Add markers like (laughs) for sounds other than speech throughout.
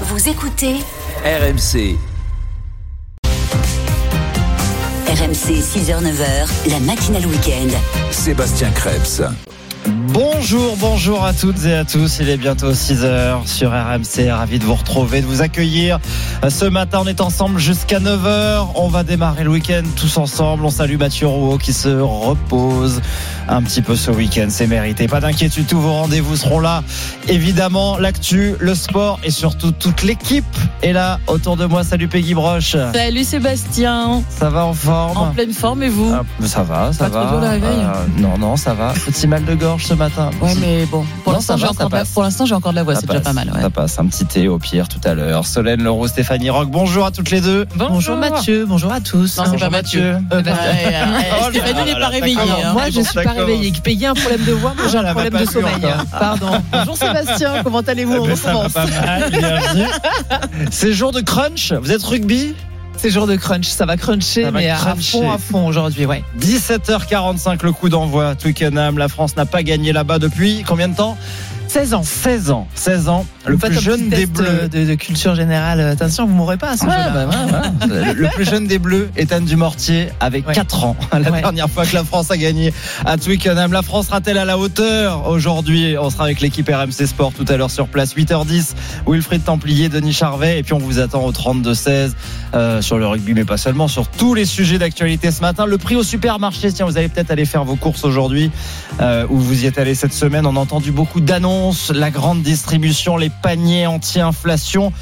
Vous écoutez RMC. RMC 6h-9h, la matinale week-end. Sébastien Krebs. Bonjour, bonjour à toutes et à tous. Il est bientôt 6h sur RMC. Ravi de vous retrouver, de vous accueillir. Ce matin, on est ensemble jusqu'à 9h. On va démarrer le week-end tous ensemble. On salue Mathieu Rouault qui se repose un petit peu ce week-end. C'est mérité. Pas d'inquiétude, tous vos rendez-vous seront là. Évidemment, l'actu, le sport et surtout toute l'équipe est là autour de moi. Salut Peggy Broche. Salut Sébastien. Ça va en forme? En pleine forme et vous? Ah, Ça va, ça Pas va. trop Euh, non, non, ça va. Petit mal de gorge ce matin. Ouais, Petit- mais bon, pour l'instant j'ai encore, de la- encore de voix, c'est déjà pas mal. ouais. Ça passe. Un petit thé au pire tout à l'heure. Solène Leroux, Stéphanie Rock. Bonjour à toutes les deux. Bonjour Mathieu, bonjour à tous. Non, c'est Bonjour pas Mathieu. Euh, bah, ouais, (laughs) ouais. Oh Stéphanie n'est pas réveillée. hein. moi, je suis pas réveillée. A un problème de voix, moi j'ai Ah, un problème de sommeil. encore. Pardon. (laughs) Bonjour Sébastien, comment allez-vous? On Eh ben, va recommence. (laughs) C'est jour de crunch. Vous êtes rugby? C'est jour de crunch, ça va cruncher, Ça va mais à fond, à fond aujourd'hui, ouais. 17h45 le coup d'envoi. Twickenham, la France n'a pas gagné là-bas depuis combien de temps? 16 ans. 16 ans. 16 ans. Le plus un jeune des Bleus. euh, De, de culture générale. Attention, vous mourrez pas à ce Ouais, bah, ouais, ouais. (laughs) Le plus jeune des Bleus, Ethan Dumortier, avec Ouais. 4 ans. (laughs) La dernière fois que la France a gagné à Twickenham. La France sera-t-elle à la hauteur aujourd'hui? On sera avec l'équipe RMC Sport tout à l'heure sur place. 8h10, Wilfried Templier, Denis Charvet. Et puis on vous attend au 32-16 euh, sur le rugby, mais pas seulement, sur tous les sujets d'actualité ce matin. Le prix au supermarché, tiens, vous allez peut-être aller faire vos courses aujourd'hui, euh, où vous y êtes allé cette semaine. On a entendu beaucoup d'annonces, la grande distribution, les paniers anti-inflation.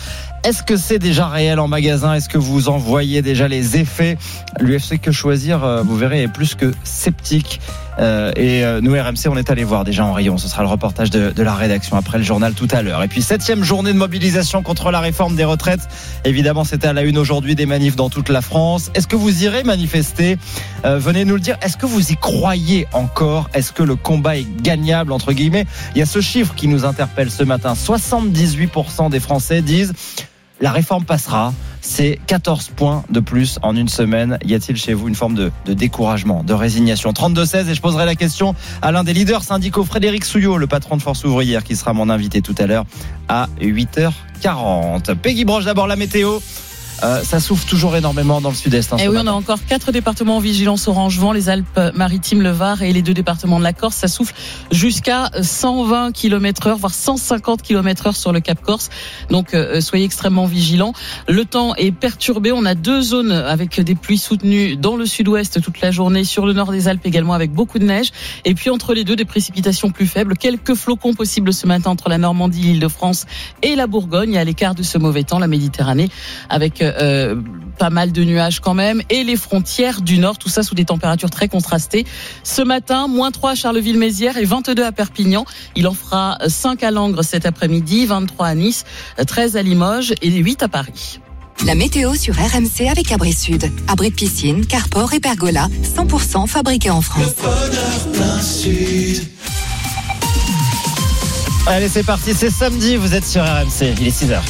Est-ce que c'est déjà réel en magasin? Est-ce que vous en voyez déjà les effets? L'UFC que choisir, euh, vous verrez, est plus que sceptique. Euh, et euh, nous, RMC, on est allé voir déjà en rayon. Ce sera le reportage de, de la rédaction après le journal tout à l'heure. Et puis, septième journée de mobilisation contre la réforme des retraites. Évidemment, c'était à la une aujourd'hui des manifs dans toute la France. Est-ce que vous irez manifester? Euh, Venez nous le dire. Est-ce que vous y croyez encore? Est-ce que le combat est gagnable, entre guillemets? Il y a ce chiffre qui nous interpelle ce matin. 78% des Français disent la réforme passera. C'est 14 points de plus en une semaine. Y a-t-il chez vous une forme de, découragement, de résignation? 32-16 et je poserai la question à l'un des leaders syndicaux, Frédéric Souillot, le patron de Force ouvrière, qui sera mon invité tout à l'heure à 8h40. Peggy Broche, d'abord la météo. Euh, ça souffle toujours énormément dans le sud-est. hein, Et Eh oui, on a encore quatre départements en vigilance orange vent, les Alpes-Maritimes, le Var et les deux départements de la Corse. Ça souffle jusqu'à 120 km heure, voire 150 km heure sur le Cap Corse. Donc, euh, soyez extrêmement vigilants. Le temps est perturbé. On a deux zones avec des pluies soutenues dans le sud-ouest toute la journée, sur le nord des Alpes également avec beaucoup de neige. Et puis, entre les deux, des précipitations plus faibles. Quelques flocons possibles ce matin entre la Normandie, l'Île-de-France et la Bourgogne. À l'écart de ce mauvais temps, la Méditerranée avec euh, pas mal de nuages quand même et les frontières du nord, tout ça sous des températures très contrastées. Ce matin, moins 3 à Charleville-Mézières et 22 à Perpignan. Il en fera 5 à Langres cet après-midi, 23 à Nice, 13 à Limoges et 8 à Paris. La météo sur RMC avec Abri Sud. Abri de piscine, carport et pergola, 100% fabriqué en France. Allez, c'est parti. C'est samedi. Vous êtes sur RMC. Il est 6h.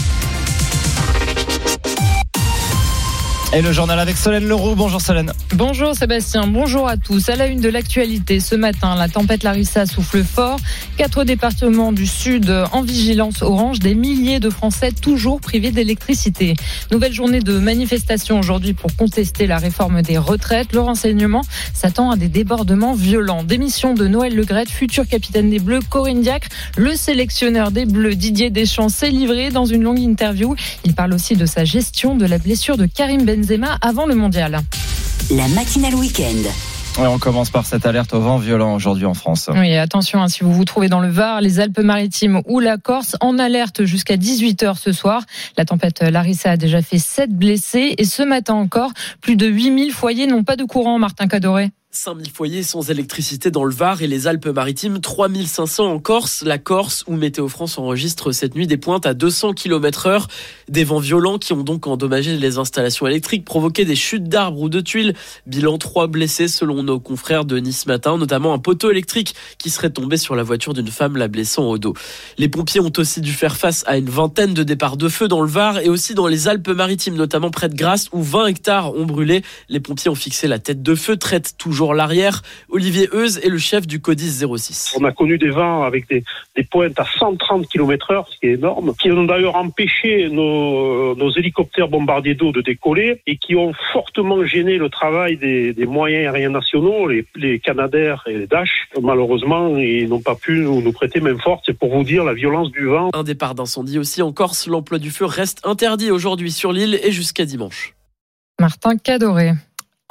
Et le journal avec Solène Leroux. Bonjour Solène. Bonjour Sébastien, bonjour à tous. À la une de l'actualité, ce matin, la tempête Larissa souffle fort. Quatre départements du sud en vigilance orange, des milliers de Français toujours privés d'électricité. Nouvelle journée de manifestation aujourd'hui pour contester la réforme des retraites. Le renseignement s'attend à des débordements violents. Démission de Noël Legrette, futur capitaine des Bleus, Corinne Diacre, le sélectionneur des Bleus, Didier Deschamps, s'est livré dans une longue interview. Il parle aussi de sa gestion de la blessure de Karim Benzema avant le mondial. La matinale week-end. On commence par cette alerte au vent violent aujourd'hui en France. Oui, attention, hein, si vous vous trouvez dans le Var, les Alpes-Maritimes ou la Corse, en alerte jusqu'à 18h ce soir. La tempête Larissa a déjà fait 7 blessés et ce matin encore, plus de 8000 foyers n'ont pas de courant, Martin Cadoré. 5000 foyers sans électricité dans le Var et les Alpes-Maritimes, 3500 en Corse. La Corse, où Météo France enregistre cette nuit des pointes à 200 km heure. Des vents violents qui ont donc endommagé les installations électriques, provoqué des chutes d'arbres ou de tuiles. Bilan 3 blessés selon nos confrères de Nice matin, notamment un poteau électrique qui serait tombé sur la voiture d'une femme la blessant au dos. Les pompiers ont aussi dû faire face à une vingtaine de départs de feu dans le Var et aussi dans les Alpes-Maritimes, notamment près de Grasse où 20 hectares ont brûlé. Les pompiers ont fixé la tête de feu, traitent toujours toujours l'arrière. Olivier Euse est le chef du CODIS 06. On a connu des vents avec des, des pointes à 130 km heure, ce qui est énorme, qui ont d'ailleurs empêché nos, nos hélicoptères bombardiers d'eau de décoller et qui ont fortement gêné le travail des, des moyens aériens nationaux, les, les Canadair et les Dash. Malheureusement, ils n'ont pas pu nous, nous prêter main forte. C'est pour vous dire la violence du vent. Un départ d'incendie aussi en Corse. L'emploi du feu reste interdit aujourd'hui sur l'île et jusqu'à dimanche. Martin Cadoré.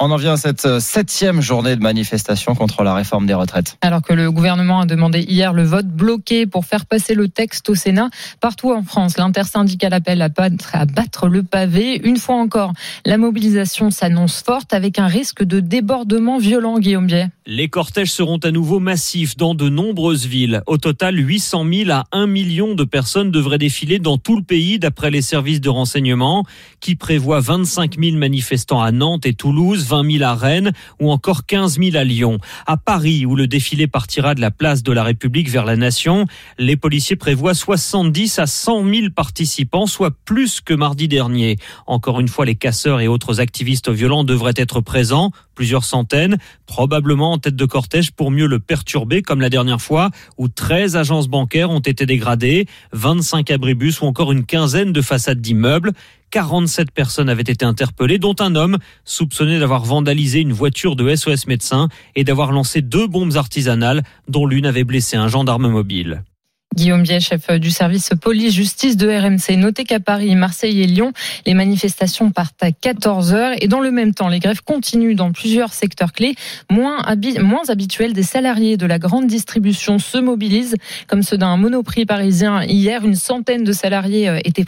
On en vient à cette euh, septième journée de manifestation contre la réforme des retraites. Alors que le gouvernement a demandé hier le vote bloqué pour faire passer le texte au Sénat, partout en France, l'intersyndicale appelle à battre, à battre le pavé. Une fois encore, la mobilisation s'annonce forte avec un risque de débordement violent, Guillaume Biet. Les cortèges seront à nouveau massifs dans de nombreuses villes. Au total, 800 000 à 1 million de personnes devraient défiler dans tout le pays, d'après les services de renseignement, qui prévoient 25 000 manifestants à Nantes et Toulouse, 20 000 à Rennes ou encore 15 000 à Lyon. À Paris, où le défilé partira de la place de la République vers la Nation, les policiers prévoient 70 à 100 000 participants, soit plus que mardi dernier. Encore une fois, les casseurs et autres activistes violents devraient être présents, plusieurs centaines, probablement en tête de cortège pour mieux le perturber, comme la dernière fois, où 13 agences bancaires ont été dégradées, 25 abribus ou encore une quinzaine de façades d'immeubles. 47 personnes avaient été interpellées, dont un homme soupçonné d'avoir vandalisé une voiture de SOS médecins et d'avoir lancé deux bombes artisanales, dont l'une avait blessé un gendarme mobile. Guillaume Biet, chef du service police-justice de RMC. Notez qu'à Paris, Marseille et Lyon, les manifestations partent à 14 heures et dans le même temps, les grèves continuent dans plusieurs secteurs clés. Moins, habi moins habituels, des salariés de la grande distribution se mobilisent, comme ceux d'un monoprix parisien. Hier, une centaine de salariés euh, étaient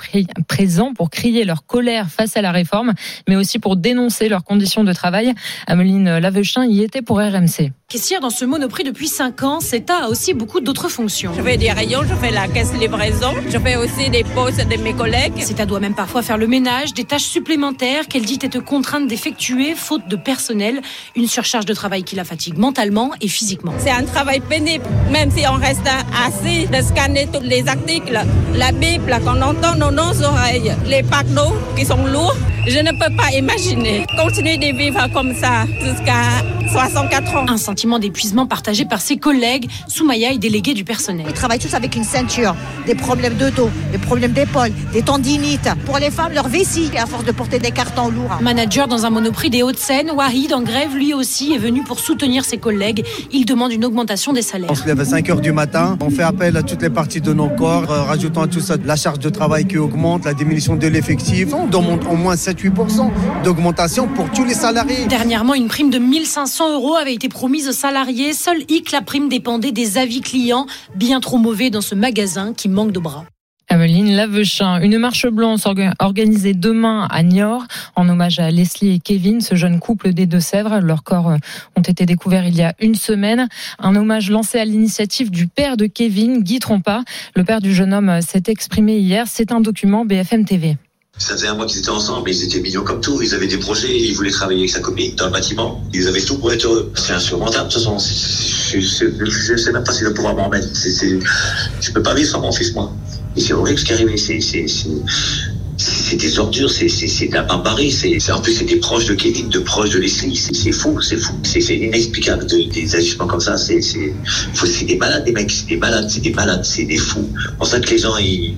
présents pour crier leur colère face à la réforme, mais aussi pour dénoncer leurs conditions de travail. Ameline Lavechin y était pour RMC. Caissière dans ce monoprix depuis 5 ans, CETA a aussi beaucoup d'autres fonctions. Je fais des je fais la caisse livraison, je fais aussi des postes de mes collègues. CETA doit même parfois faire le ménage, des tâches supplémentaires qu'elle dit être contrainte d'effectuer faute de personnel. Une surcharge de travail qui la fatigue mentalement et physiquement. C'est un travail pénible, même si on reste assis, de scanner tous les articles, la Bible qu'on entend dans nos oreilles, les packs d'eau qui sont lourds. Je ne peux pas imaginer continuer de vivre comme ça jusqu'à 64 ans. Un sentiment d'épuisement partagé par ses collègues. Soumaya est déléguée du personnel. Ils travaillent tous avec une ceinture, des problèmes de dos, des problèmes d'épaule, des tendinites. Pour les femmes, leur vessie, à force de porter des cartons lourds. Manager dans un monoprix des Hauts-de-Seine, Wahid en grève lui aussi est venu pour soutenir ses collègues. Il demande une augmentation des salaires. On se lève à 5 heures du matin, on fait appel à toutes les parties de nos corps, euh, rajoutant à tout ça la charge de travail qui augmente, la diminution de l'effectif. On demande au moins 7-8% d'augmentation pour tous les salariés. Dernièrement, une prime de 1500 euros avait été promise aux salariés. Seul hic, la prime dépendait des avis clients, bien trop mauvais dans ce magasin qui manque de bras. Ameline Lavechin, une marche blanche organisée demain à Niort en hommage à Leslie et Kevin, ce jeune couple des Deux-Sèvres. Leurs corps ont été découverts il y a une semaine. Un hommage lancé à l'initiative du père de Kevin, Guy Trompa. Le père du jeune homme s'est exprimé hier. C'est un document BFM TV. Ça faisait un mois qu'ils étaient ensemble, ils étaient mignons comme tout, ils avaient des projets, ils voulaient travailler avec sa copine dans le bâtiment, ils avaient tout pour être heureux. C'est insurmontable, de toute façon, je sais même pas si je vais pouvoir m'en remettre. Je peux pas vivre sans mon fils, moi. Et c'est horrible ce qui est arrivé, c'est c'est des ordures, c'est de la barbarie. C'est en plus c'est des proches de Kevin, de proches de Leslie. C'est fou, c'est fou, c'est inexplicable de, des agissements comme ça. C'est c'est des malades, des mecs, c'est des malades, c'est des malades, c'est des fous. Pour ça que les gens ils,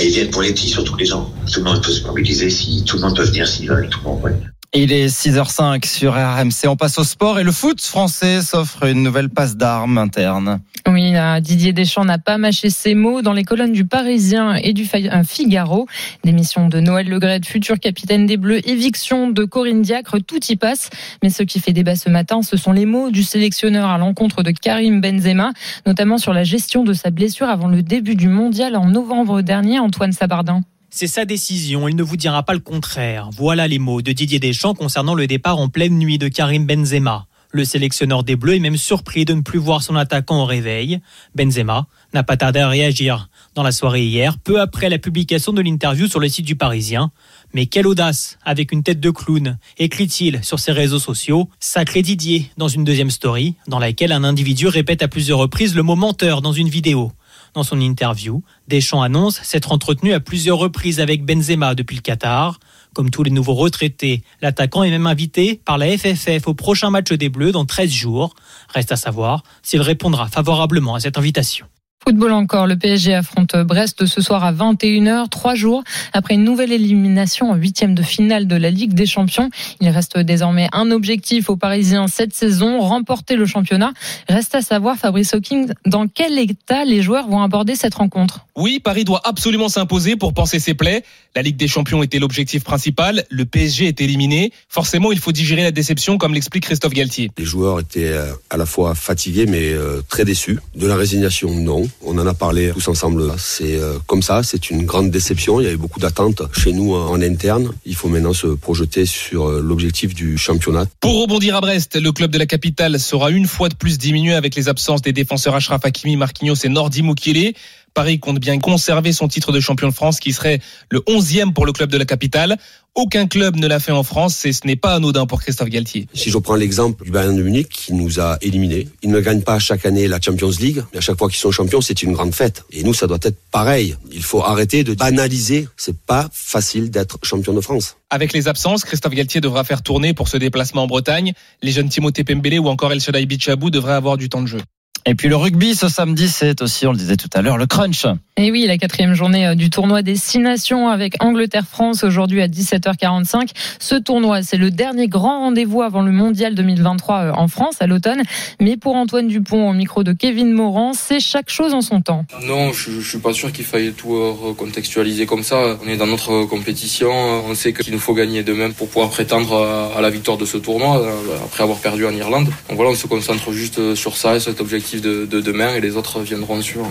ils viennent pour les petits, surtout les gens. Tout le monde peut se mobiliser si tout le monde peut venir s'il veut, tout le monde. Ouais. Il est 6h05 sur RMC. On passe au sport et le foot français s'offre une nouvelle passe d'armes interne. Oui, Didier Deschamps n'a pas mâché ses mots dans les colonnes du Parisien et du Figaro. Démission de Noël Legrette, futur capitaine des Bleus, éviction de Corinne Diacre, tout y passe. Mais ce qui fait débat ce matin, ce sont les mots du sélectionneur à l'encontre de Karim Benzema, notamment sur la gestion de sa blessure avant le début du mondial en novembre dernier, Antoine Sabardin. C'est sa décision, il ne vous dira pas le contraire. Voilà les mots de Didier Deschamps concernant le départ en pleine nuit de Karim Benzema. Le sélectionneur des Bleus est même surpris de ne plus voir son attaquant au réveil. Benzema n'a pas tardé à réagir dans la soirée hier, peu après la publication de l'interview sur le site du Parisien. Mais quelle audace, avec une tête de clown, écrit-il sur ses réseaux sociaux. Sacré Didier dans une deuxième story, dans laquelle un individu répète à plusieurs reprises le mot menteur dans une vidéo. Dans son interview, Deschamps annonce s'être entretenu à plusieurs reprises avec Benzema depuis le Qatar. Comme tous les nouveaux retraités, l'attaquant est même invité par la FFF au prochain match des Bleus dans 13 jours. Reste à savoir s'il répondra favorablement à cette invitation. Football encore, le PSG affronte Brest ce soir à 21h, trois jours après une nouvelle élimination en huitième de finale de la Ligue des Champions. Il reste désormais un objectif aux Parisiens cette saison, remporter le championnat. Reste à savoir, Fabrice Hawking, dans quel état les joueurs vont aborder cette rencontre? Oui, Paris doit absolument s'imposer pour penser ses plaies. La Ligue des Champions était l'objectif principal, le PSG est éliminé. Forcément, il faut digérer la déception, comme l'explique Christophe Galtier. Les joueurs étaient euh, à la fois fatigués mais euh, très déçus. De la résignation, non. On en a parlé tous ensemble. C'est euh, comme ça, c'est une grande déception. Il y avait beaucoup d'attentes chez nous en interne. Il faut maintenant se projeter sur l'objectif du championnat. Pour rebondir à Brest, le club de la capitale sera une fois de plus diminué avec les absences des défenseurs Achraf Hakimi, Marquinhos et Nordi Mukiele. Paris compte bien conserver son titre de champion de France qui serait le 11e pour le club de la capitale. Aucun club ne l'a fait en France et ce n'est pas anodin pour Christophe Galtier. Si je prends l'exemple du Bayern de Munich qui nous a éliminés, ils ne gagnent pas chaque année la Champions League, mais à chaque fois qu'ils sont champions, c'est une grande fête. Et nous, ça doit être pareil. Il faut arrêter de banaliser. C'est pas facile d'être champion de France. Avec les absences, Christophe Galtier devra faire tourner pour ce déplacement en Bretagne. Les jeunes Timothée Pembele ou encore El Shaddai Bichabou devraient avoir du temps de jeu. Et puis le rugby ce samedi, c'est aussi, on le disait tout à l'heure, le crunch. Et oui, la quatrième journée euh, du tournoi des six nations avec Angleterre-France aujourd'hui à 17h45. Ce tournoi, c'est le dernier grand rendez-vous avant le mondial 2023 euh, en France à l'automne. Mais pour Antoine Dupont, au micro de Kevin Morand, c'est chaque chose en son temps. Non, je, je suis pas sûr qu'il faille tout euh, recontextualiser comme ça. On est dans notre compétition. On sait qu'il nous faut gagner demain pour pouvoir prétendre à la victoire de ce tournoi après avoir perdu en Irlande. Donc voilà, on se concentre juste sur ça et cet objectif de, de demain et les autres viendront sur.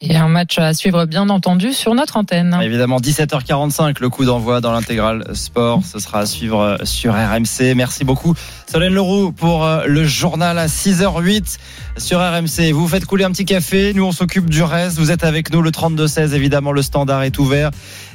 Et un match à suivre bien entendu sur notre antenne. Évidemment, 17h45, le coup d'envoi dans l'intégral sport. Ce sera à suivre sur RMC. Merci beaucoup, Solène Leroux, pour euh, le journal à 6h08 sur RMC. Vous faites couler un petit café. Nous, on s'occupe du reste. Vous êtes avec nous. Le 32-16, évidemment, le standard est ouvert.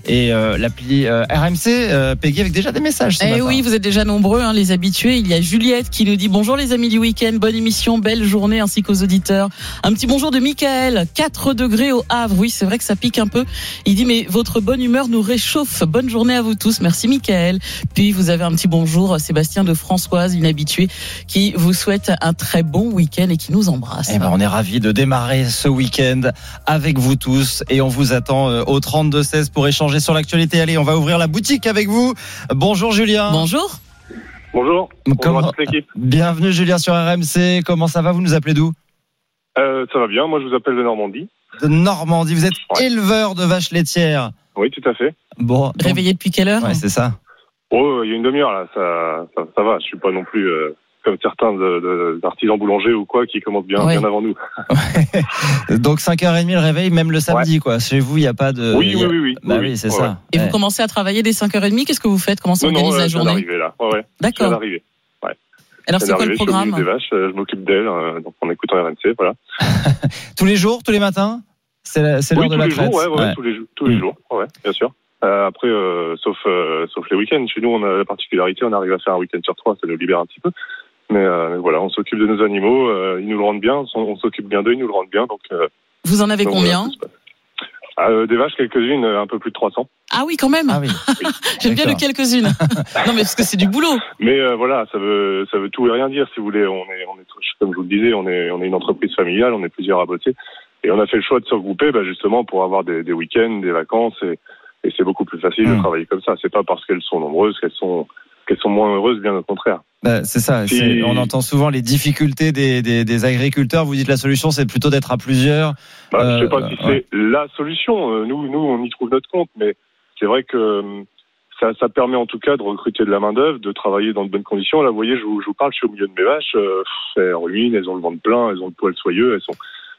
Et euh, l'appli euh, RMC, euh, Peggy, avec déjà des messages. Ce eh matin. oui, vous êtes déjà nombreux, hein, les habitués. Il y a Juliette qui nous dit bonjour les amis du week-end, bonne émission, belle journée, ainsi qu'aux auditeurs. Un petit bonjour de Michael, 4 degrés au Havre. Oui, c'est vrai que ça pique un peu. Il dit mais votre bonne humeur nous réchauffe. Bonne journée à vous tous. Merci Michael. Puis vous avez un petit bonjour Sébastien de Françoise, une habituée, qui vous souhaite un très bon week-end et qui nous embrasse. Eh ben, on est ravis de démarrer ce week-end avec vous tous et on vous attend euh, au 32-16 pour échanger sur l'actualité. Allez, on va ouvrir la boutique avec vous. Bonjour Julien. Bonjour. Bonjour. Comment- Bonjour à toute l'équipe. Bienvenue Julien sur RMC. Comment ça va Vous nous appelez d'où Euh, ça va bien. Moi, je vous appelle de Normandie. De Normandie. Vous êtes éleveur de vaches laitières. Oui, tout à fait. Bon. Réveillé depuis quelle heure Ouais, c'est ça. Oh, il y a une demi-heure là. Ça, ça, ça va. Je suis pas non plus euh, comme certains d'artisans boulangers ou quoi qui commencent bien, Ouais. bien avant nous. (laughs) Donc 5h30 le réveil, même le samedi, quoi. Chez vous, il n'y a pas de. Oui, oui, oui, oui. Bah Oui, oui, c'est ouais, ça. Et Ouais. vous commencez à travailler dès 5h30. Qu'est-ce que vous faites? Comment s'organise la je journée? d'arriver là. Ouais, ouais. D'accord. Je viens d'arriver. Ouais. Alors, Je c'est quoi le Je programme? m'occupe des vaches. euh, Je m'occupe d'elles. euh, donc en écoutant RMC, voilà. (laughs) Tous les jours, tous les matins? C'est l'heure Oui, de tous la les jours, ouais, ouais, Ouais. tous les, jours- tous les Mm. jours, ouais, bien sûr. Euh, après, euh, sauf, euh, sauf les week-ends. Chez nous, on a la particularité, on arrive à faire un week-end sur trois, ça nous libère un petit peu. Mais euh, voilà, on s'occupe de nos animaux, euh, ils nous le rendent bien, on, on s'occupe bien d'eux, ils nous le rendent bien. Donc, euh, Vous en avez donc, combien. Ah, euh, Des vaches, quelques-unes, un peu plus de 300. Ah oui, quand même. Ah oui. (laughs) J'aime bien le quelques-unes. (laughs) non, mais parce que c'est du boulot. Mais euh, voilà, ça veut, ça veut tout et rien dire, si vous voulez. On est, on est, comme je vous le disais, on est, on est une entreprise familiale, on est plusieurs à bosser. Et on a fait le choix de se regrouper bah, justement pour avoir des, des week-ends, des vacances. Et, et c'est beaucoup plus facile de travailler comme ça. C'est pas parce qu'elles sont nombreuses qu'elles sont, qu'elles sont moins heureuses, bien au contraire. Bah, c'est ça. On entend souvent les difficultés des, des, des agriculteurs. Vous dites la solution, c'est plutôt d'être à plusieurs. Bah, je Euh, sais pas si c'est la solution. Euh, Nous, nous, on y trouve notre compte, mais c'est vrai que euh, ça, ça permet en tout cas de recruter de la main d'œuvre, de travailler dans de bonnes conditions. Là, vous voyez, je vous, je vous parle, je suis au milieu de mes vaches. Euh, elles ruinent, elles ont le ventre plein, elles ont le poil soyeux, elles sont,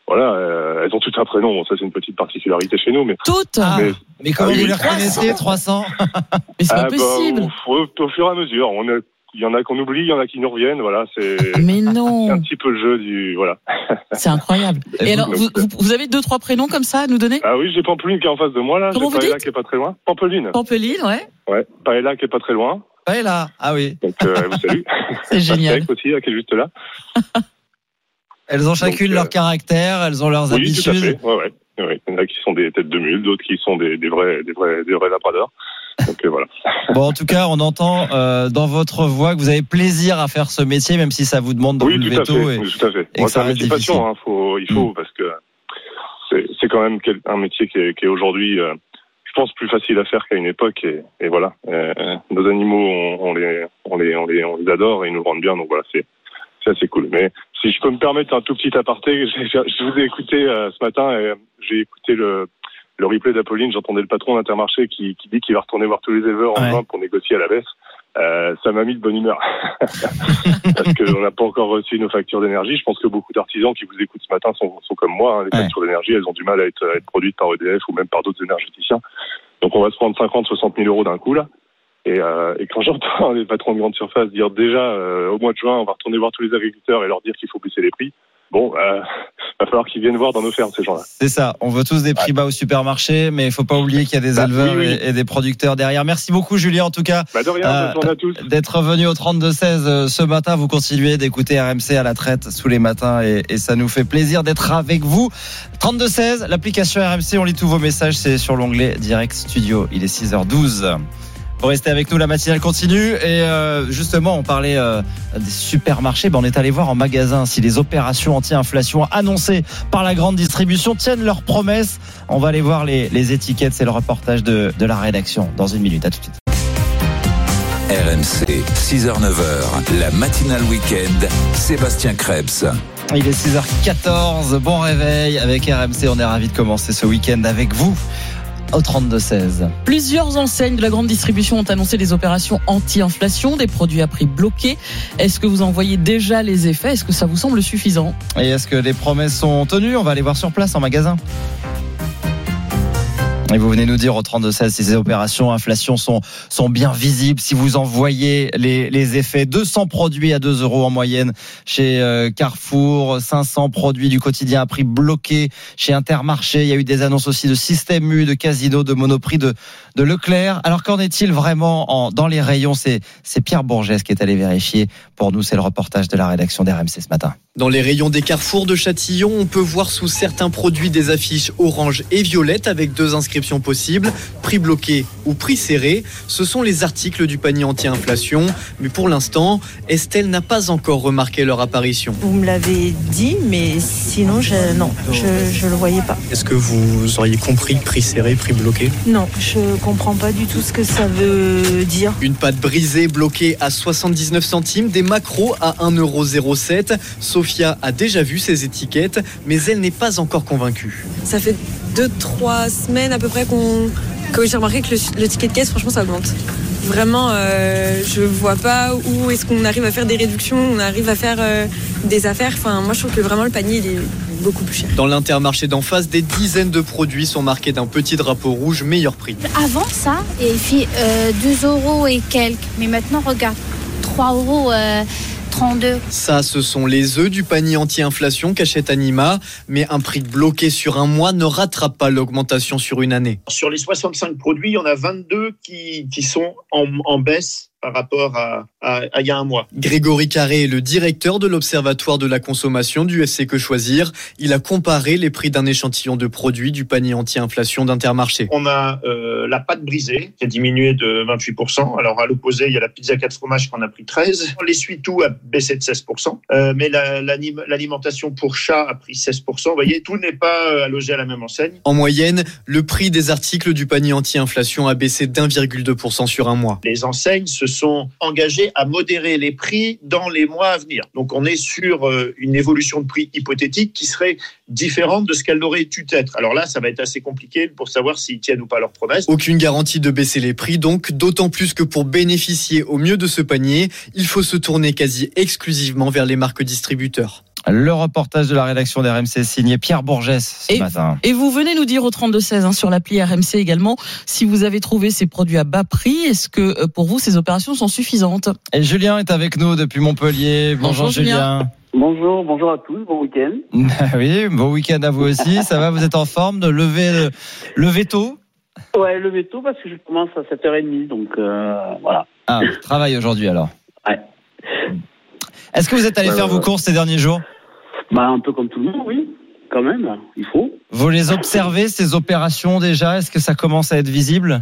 voilà, euh, elles ont tout un prénom. Bon, ça c'est une petite particularité chez nous, mais Toutes. mais, Mais comment Ah oui. vous les reconnaissez 300 Mais c'est Ah, pas bah, possible. au, au- au fur et à mesure, on a- il y en a qu'on oublie, il y en a qui nous reviennent. Voilà, c'est Mais (laughs) c'est non. un petit peu le jeu du voilà. (laughs) C'est incroyable. Et alors, vous, vous- vous avez deux, trois prénoms comme ça à nous donner? Ah oui, j'ai Pampeline qui est en face de moi là. Comment J'ai vous Paella dites? qui est pas très loin. Pampeline. Pampeline, ouais. Ouais. Paella qui est pas très loin. Là. Ah oui. Donc euh, elle vous (laughs) salue. C'est génial. Pastèque aussi là, qui est juste là. Elles ont chacune Donc, euh, leur caractère, elles ont leurs Oui, tout à habitudes. fait. Ouais, ouais. oui. Il y en a qui sont des têtes de mule, d'autres qui sont des, des vrais, des vrais, des vrais labradors. Donc euh, voilà. (laughs) Bon, en tout cas, on entend euh, dans votre voix que vous avez plaisir à faire ce métier, même si ça vous demande de Oui, tout à fait. et- oui, tout à fait. que c'est un métier passion. Hein, faut, il faut parce que c'est quand même un métier qui est, qui est aujourd'hui, euh, je pense, plus facile à faire qu'à une époque. Et, et voilà, nos animaux, on, on les, on les, on les, on les adore et ils nous rendent bien. Donc voilà, c'est c'est assez cool. Mais si je peux me permettre un tout petit aparté, (laughs) je vous ai écouté euh, ce matin et j'ai écouté le le replay d'Apolline, j'entendais le patron d'Intermarché qui, qui dit qu'il va retourner voir tous les éleveurs en Ouais. juin pour négocier à la baisse. Euh, ça m'a mis de bonne humeur. (laughs) Parce qu'on n'a pas encore reçu nos factures d'énergie. Je pense que beaucoup d'artisans qui vous écoutent ce matin sont, sont comme moi. hein. Les factures d'énergie, elles ont du mal à être, à être produites par EDF ou même par d'autres énergéticiens. Donc on va se prendre 50, 60 000 euros d'un coup là. Et, euh, et quand j'entends les patrons de grande surface dire déjà euh, au mois de juin, on va retourner voir tous les agriculteurs et leur dire qu'il faut baisser les prix. Bon, euh, va falloir qu'ils viennent voir dans nos fermes ces gens-là. C'est ça. On veut tous des prix bas au supermarché, mais il faut pas oublier qu'il y a des Bah, éleveurs oui, oui. Et, et des producteurs derrière. Merci beaucoup, Julien, en tout cas. Bah de rien, Euh. D'être venu au 32-16 euh, ce matin, vous continuez d'écouter RMC à la traite tous les matins et, et ça nous fait plaisir d'être avec vous. 32-16, l'application RMC, on lit tous vos messages, c'est sur l'onglet Direct Studio. Il est 6h12. Vous restez avec nous, la matinale continue. Et euh, justement, on parlait euh, des supermarchés. Ben, on est allé voir en magasin si les opérations anti-inflation annoncées par la grande distribution tiennent leurs promesses. On va aller voir les, les étiquettes. C'est le reportage de, de la rédaction dans une minute. À tout de suite. RMC, 6h-9h, la matinale week-end, Sébastien Krebs. Il est 6h14. Bon réveil avec RMC. On est ravis de commencer ce week-end avec vous au 32-16. Plusieurs enseignes de la grande distribution ont annoncé des opérations anti-inflation, des produits à prix bloqués. Est-ce que vous en voyez déjà les effets? Est-ce que ça vous semble suffisant? Et est-ce que les promesses sont tenues? On va aller voir sur place en magasin. Et vous venez nous dire au 32-16 si ces opérations inflation sont, sont bien visibles, si vous en voyez les, les effets. 200 produits à 2 euros en moyenne chez euh, Carrefour, 500 produits du quotidien à prix bloqué chez Intermarché. Il y a eu des annonces aussi de Système U, de Casino, de Monoprix, de, de Leclerc. Alors qu'en est-il vraiment en, dans les rayons? C'est Pierre Bourgès qui est allé vérifier. Pour nous, c'est le reportage de la rédaction d'RMC ce matin. Dans les rayons des carrefours de Châtillon, on peut voir sous certains produits des affiches orange et violette avec deux inscriptions possibles, prix bloqué ou prix serré. Ce sont les articles du panier anti-inflation, mais pour l'instant, Estelle n'a pas encore remarqué leur apparition. Vous me l'avez dit, mais sinon, je, non, je ne le voyais pas. Est-ce que vous auriez compris prix serré, prix bloqué? Non, je comprends pas du tout ce que ça veut dire. Une pâte brisée bloquée à 79 centimes, des macros à 1,07€. Sophia a déjà vu ces étiquettes, mais elle n'est pas encore convaincue. Ça fait 2-3 semaines à peu près qu'on, que j'ai remarqué que le, le ticket de caisse, franchement, ça augmente. Vraiment, euh, je vois pas où est-ce qu'on arrive à faire des réductions, on arrive à faire euh, des affaires. Enfin, moi, je trouve que vraiment le panier, il est beaucoup plus cher. Dans l'intermarché d'en face, des dizaines de produits sont marqués d'un petit drapeau rouge meilleur prix. Avant ça, et puis euh, 2 euros et quelques. Mais maintenant, regarde, 3 euros. 32. Ça, ce sont les œufs du panier anti-inflation qu'achète Anima, mais un prix bloqué sur un mois ne rattrape pas l'augmentation sur une année. Sur les 65 produits, il y en a 22 qui, qui sont en, en baisse par rapport à, à, à il y a un mois. Grégory Carré est le directeur de l'Observatoire de la consommation du FC Que Choisir. Il a comparé les prix d'un échantillon de produits du panier anti-inflation d'Intermarché. On a euh, la pâte brisée qui a diminué de 28%. Alors à l'opposé, il y a la pizza 4 fromages qui en a pris 13. L'essuie-tout a baissé de 16%. Euh, mais la- l'alimentation pour chat a pris 16%. Vous voyez, tout n'est pas euh, allogé à la même enseigne. En moyenne, le prix des articles du panier anti-inflation a baissé d'1,2% sur un mois. Les enseignes se sont engagées à modérer les prix dans les mois à venir. Donc on est sur euh, une évolution de prix hypothétique qui serait différente de ce qu'elle aurait dû être. Alors là, ça va être assez compliqué pour savoir s'ils tiennent ou pas leurs promesses. Aucune garantie de baisser les prix, donc d'autant plus que pour bénéficier au mieux de ce panier, il faut se tourner quasi exclusivement vers les marques distributeurs. Le reportage de la rédaction d'RMC signé Pierre Bourgès ce matin. Et vous venez nous dire au 32-16 hein, sur l'appli RMC également si vous avez trouvé ces produits à bas prix. Est-ce que euh, pour vous ces opérations sont suffisantes? Et Julien est avec nous depuis Montpellier. Bonjour, Bonjour, Julien. Julien. Bonjour, bonjour à tous, bon week-end. (laughs) oui, bon week-end à vous aussi. Ça va, vous êtes en forme de lever, lever tôt Ouais, le veto parce que je commence à 7h30, donc euh, voilà. Ah, travail aujourd'hui alors. Ouais. Est-ce que vous êtes allé faire vos courses ces derniers jours? Bah, un peu comme tout le monde, oui. quand même, il faut. Vous les observez, ces opérations déjà? Est-ce que ça commence à être visible?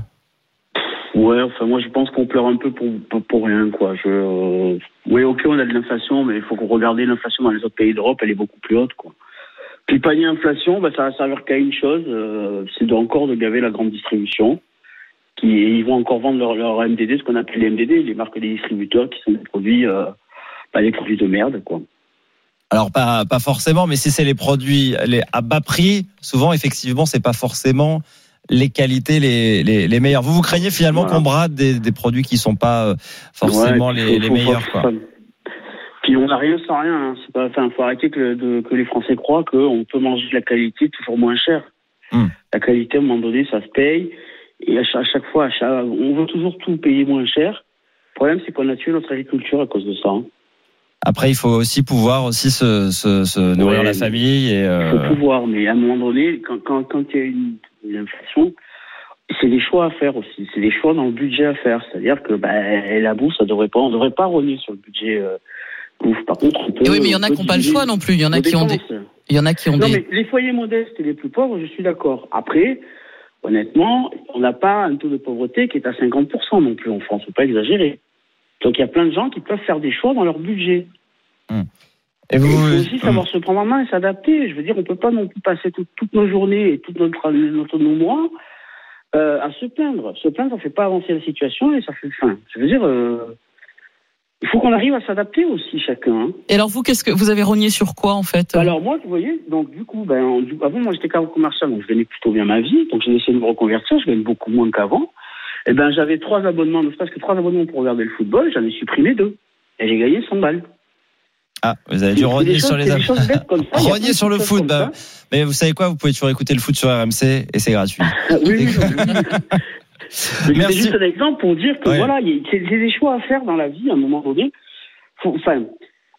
Ouais, enfin moi je pense qu'on pleure un peu pour, pour, pour rien quoi. Je, euh, oui, ok, on a de l'inflation, mais il faut qu'on regarde l'inflation dans les autres pays d'Europe, elle est beaucoup plus haute quoi. Puis panier inflation, bah, ça va servir qu'à une chose, euh, c'est de, encore de gaver la grande distribution. Qui, ils vont encore vendre leur, leur MDD, ce qu'on appelle les MDD, les marques des distributeurs, qui sont des produits, euh, bah, des produits de merde quoi. Alors pas, pas forcément, mais si c'est les produits les, à bas prix, souvent effectivement c'est pas forcément les qualités les, les, les meilleures. Vous vous craignez finalement Voilà. qu'on brade des, des produits qui sont pas euh, forcément Ouais, les, les meilleurs quoi. Puis on n'a rien sans rien. Hein. C'est pas, enfin, faut arrêter que, le- de- que les Français croient qu'on peut manger de la qualité toujours moins cher. Hmm. La qualité, à un moment donné, ça se paye. Et à chaque, à chaque fois, à chaque- on veut toujours tout payer moins cher. Le problème, c'est qu'on a tué notre agriculture à cause de ça. hein. Après il faut aussi pouvoir aussi se, se, se nourrir Ouais, la famille et Il euh, faut pouvoir, mais à un moment donné, quand, quand, quand il y a une, une inflation, c'est des choix à faire aussi. C'est des choix dans le budget à faire. C'est-à-dire que bah, la bouffe, ça devrait pas, on devrait pas rogner sur le budget euh, bouffe. Par contre, on peut, oui, mais il y en a qui n'ont pas le choix non plus. Il y en a qui ont des, il y en a qui ont Non, des. mais les foyers modestes et les plus pauvres, je suis d'accord. Après, honnêtement, on n'a pas un taux de pauvreté qui est à 50% non plus en France. Faut pas exagérer. Donc il y a plein de gens qui peuvent faire des choix dans leur budget. Et vous, il faut aussi savoir se prendre en main et s'adapter. Je veux dire, on peut pas non plus passer tout- toutes nos journées et toutes notre, notre, nos mois euh, à se plaindre. Se plaindre, ça fait pas avancer la situation et ça fait. Enfin, je veux dire, euh, il faut qu'on arrive à s'adapter aussi chacun. hein. Et alors vous, qu'est-ce que vous avez rogné sur quoi en fait? Alors moi, vous voyez, donc du coup, ben, du- avant moi j'étais cadre commercial, donc je gagnais plutôt bien ma vie, donc j'ai essayé de me reconvertir, je gagne beaucoup moins qu'avant. Et ben j'avais trois abonnements, ne serait-ce que trois abonnements pour regarder le football, j'en ai supprimé deux. Et j'ai gagné 100 balles. Ah, vous avez dû C'est rogner sur les c'est des choses bêtes comme (laughs) ça, il y a plein Rogner sur le foot, bah, mais vous savez quoi, vous pouvez toujours écouter le foot sur RMC et c'est gratuit. Ah, oui, oui, (laughs) Merci. juste un exemple pour dire que Ouais. voilà, il y a- c'est c'est des choix à faire dans la vie à un moment donné. Enfin,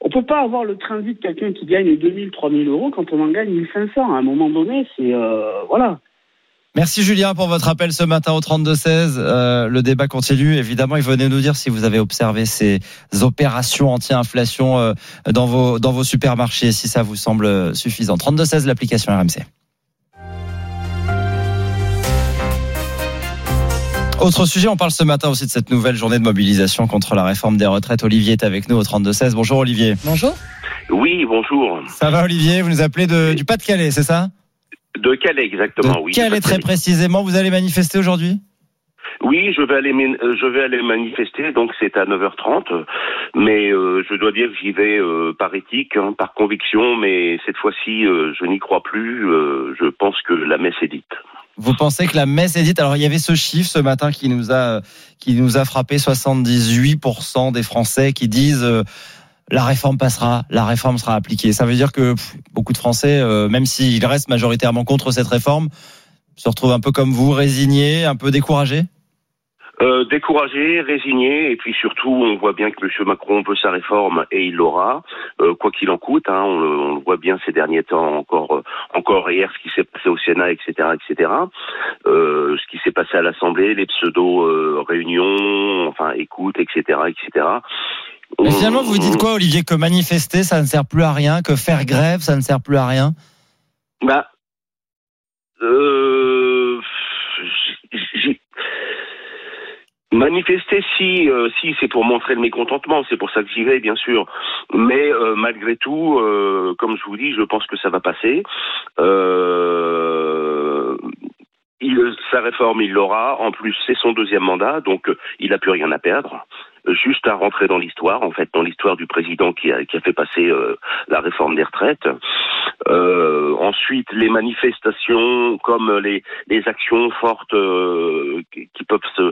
on peut pas avoir le train de vie de quelqu'un qui gagne 2000, 3000 euros quand on en gagne 1500. À un moment donné, c'est euh, voilà. Merci Julien pour votre appel ce matin au 32-16. Euh, le débat continue. Évidemment, il venait nous dire si vous avez observé ces opérations anti-inflation euh, dans vos, dans vos supermarchés, si ça vous semble suffisant. 32-16, l'application RMC. Autre sujet, on parle ce matin aussi de cette nouvelle journée de mobilisation contre la réforme des retraites. Olivier est avec nous au 32-16. Bonjour Olivier. Bonjour. Oui, bonjour. Ça va Olivier? Vous nous appelez de, du Pas-de-Calais, c'est ça? De Calais, exactement, oui. Calais de très précisément. Vous allez manifester aujourd'hui? Oui, je vais aller, euh, je vais aller manifester, donc c'est à 9h30. Mais euh, je dois dire que j'y vais euh, par éthique, hein, par conviction, mais cette fois-ci, euh, je n'y crois plus. je pense que la messe est dite. Vous pensez que la messe est dite? Alors il y avait ce chiffre ce matin qui nous a qui nous a frappé 78% des Français qui disent la réforme passera, la réforme sera appliquée. Ça veut dire que beaucoup de Français, euh, même s'ils restent majoritairement contre cette réforme, se retrouvent un peu comme vous, résignés, un peu découragés? Euh, découragé, et puis surtout, on voit bien que M. Macron veut sa réforme et il l'aura, euh, quoi qu'il en coûte. Hein, on, le, voit bien ces derniers temps, encore, euh, encore hier, ce qui s'est passé au Sénat, etc., etc. Ce qui s'est passé à l'Assemblée, les pseudo réunions, enfin écoute, etc., etc. Mais finalement, vous dites quoi, Olivier Que manifester, ça ne sert plus à rien, que faire grève, ça ne sert plus à rien? Bah, euh, manifester si euh, si c'est pour montrer le mécontentement, c'est pour ça que j'y vais bien sûr. Mais euh, malgré tout, euh, comme je vous dis, je pense que ça va passer. Sa réforme, il l'aura. En plus, c'est son deuxième mandat, donc il n'a plus rien à perdre. Juste à rentrer dans l'histoire, en fait, dans l'histoire du président qui a, qui a fait passer euh, la réforme des retraites. Euh, ensuite, les manifestations, comme les, actions fortes euh, qui, peuvent se,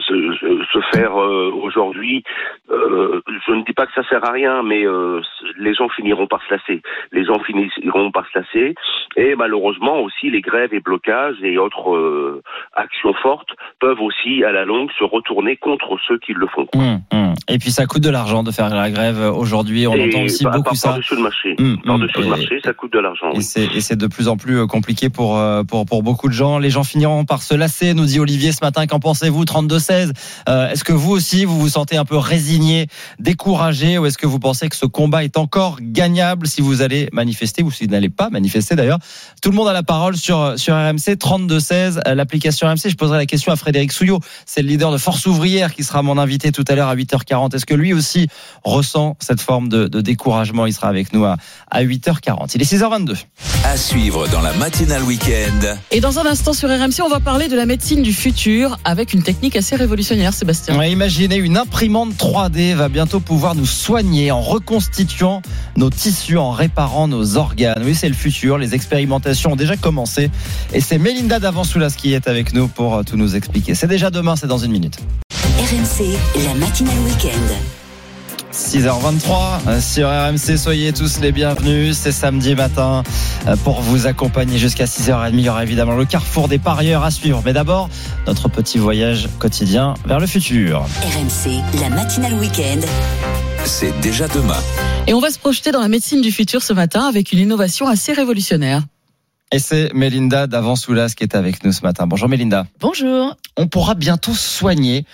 se, se faire aujourd'hui, je ne dis pas que ça sert à rien, mais les gens finiront par se lasser. Les gens finiront par se lasser. Et malheureusement aussi, les grèves et blocages et autres actions fortes peuvent aussi, à la longue, se retourner contre ceux qui le font. Hum, Et puis ça coûte de l'argent de faire la grève aujourd'hui. On Et entend aussi par- beaucoup par- ça. Par-dessus le marché. Hum. Par-dessus le marché, ça coûte de l'argent. Et oui. c'est, et c'est de plus en plus euh, compliqué pour, euh, pour, pour beaucoup de gens. Les gens finiront par se lasser, nous dit Olivier ce matin. Qu'en pensez-vous 32-16 Euh, Est-ce que vous aussi, vous vous sentez un peu résigné découragé ou est-ce que vous pensez que ce combat est encore gagnable si vous allez manifester ou si vous n'allez pas manifester d'ailleurs? Tout le monde a la parole sur, sur RMC 32-16, euh, l'application RMC. Je poserai la question à Frédéric Souillot, c'est le leader de Force Ouvrière qui sera mon invité tout à l'heure à 8h40. Est-ce que lui aussi ressent cette forme de, de découragement? Il sera avec nous à, à 8h40. Il est 6h22. À suivre dans la matinale week-end. Et dans un instant sur RMC, on va parler de la médecine du futur avec une technique assez révolutionnaire, Sébastien. Ouais, imaginez, une imprimante 3D va bientôt pouvoir nous soigner en reconstituant nos tissus, en réparant nos organes. Oui, c'est le futur. Les expérimentations ont déjà commencé. Et c'est Mélinda Davansoulas qui est avec nous pour euh, tout nous expliquer. C'est déjà demain, c'est dans une minute. RMC, la matinale week-end. 6h23 euh, sur RMC, soyez tous les bienvenus. C'est samedi matin euh, pour vous accompagner jusqu'à 6h30. Il y aura évidemment le carrefour des parieurs à suivre. Mais d'abord, notre petit voyage quotidien vers le futur. RMC, la matinale week-end. C'est déjà demain. Et on va se projeter dans la médecine du futur ce matin avec une innovation assez révolutionnaire. Et c'est Mélinda Davansoulas qui est avec nous ce matin. Bonjour Mélinda. Bonjour. On pourra bientôt soigner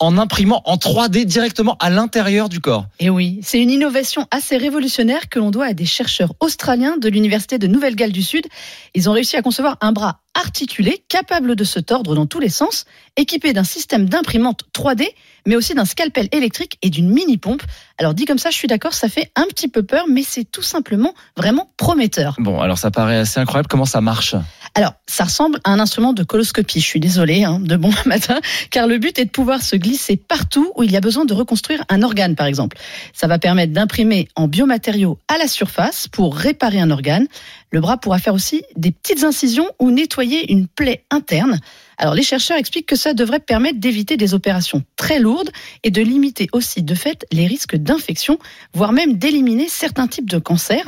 en imprimant en 3D directement à l'intérieur du corps. Et oui, c'est une innovation assez révolutionnaire que l'on doit à des chercheurs australiens de l'Université de Nouvelle-Galles du Sud. Ils ont réussi à concevoir un bras articulé, capable de se tordre dans tous les sens, équipé d'un système d'imprimante 3D, mais aussi d'un scalpel électrique et d'une mini-pompe. Alors dit comme ça, je suis d'accord, ça fait un petit peu peur, mais c'est tout simplement vraiment prometteur. Bon, alors ça paraît assez incroyable. Comment ça marche? Alors, ça ressemble à un instrument de coloscopie. Je suis désolée, hein, de bon (laughs) matin, car le but est de pouvoir se glisser partout où il y a besoin de reconstruire un organe, par exemple. Ça va permettre d'imprimer en biomatériaux à la surface pour réparer un organe. Le bras pourra faire aussi des petites incisions ou nettoyer une plaie interne. Alors les chercheurs expliquent que ça devrait permettre d'éviter des opérations très lourdes et de limiter aussi de fait les risques d'infection, voire même d'éliminer certains types de cancers.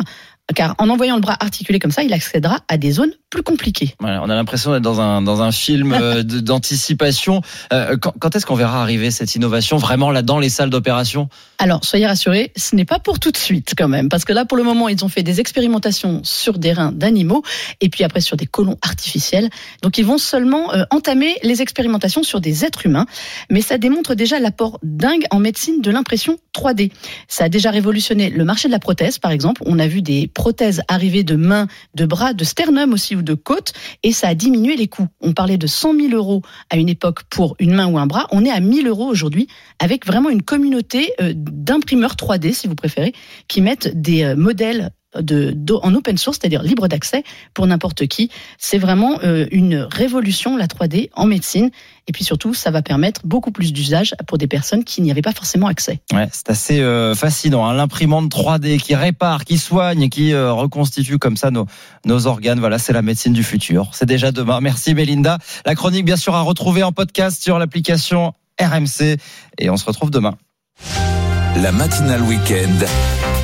Car en envoyant le bras articulé comme ça, il accédera à des zones plus compliquées. Voilà, on a l'impression d'être dans un, dans un film euh, (laughs) d'anticipation. Euh, quand quand est-ce qu'on verra arriver cette innovation vraiment là dans les salles d'opération? Alors, soyez rassurés, ce n'est pas pour tout de suite quand même, parce que là, pour le moment, ils ont fait des expérimentations sur des reins d'animaux et puis après sur des colons artificiels. Donc, ils vont seulement euh, entamer les expérimentations sur des êtres humains, mais ça démontre déjà l'apport dingue en médecine de l'impression 3D. Ça a déjà révolutionné le marché de la prothèse, par exemple. On a vu des prothèses arriver de mains, de bras, de sternum aussi ou de côtes, et ça a diminué les coûts. On parlait de 100 000 euros à une époque pour une main ou un bras. On est à 1000 euros aujourd'hui, avec vraiment une communauté euh, d'imprimeurs 3D, si vous préférez, qui mettent des euh, modèles de, en open source, c'est-à-dire libre d'accès pour n'importe qui. C'est vraiment euh, une révolution, la 3D, en médecine. Et puis surtout, ça va permettre beaucoup plus d'usage pour des personnes qui n'y avaient pas forcément accès. Ouais, c'est assez euh, fascinant. Hein. L'imprimante 3D qui répare, qui soigne, qui euh, reconstitue comme ça nos, nos organes. Voilà, c'est la médecine du futur. C'est déjà demain. Merci Mélinda. La chronique, bien sûr, à retrouver en podcast sur l'application RMC. Et on se retrouve demain. La matinale week-end.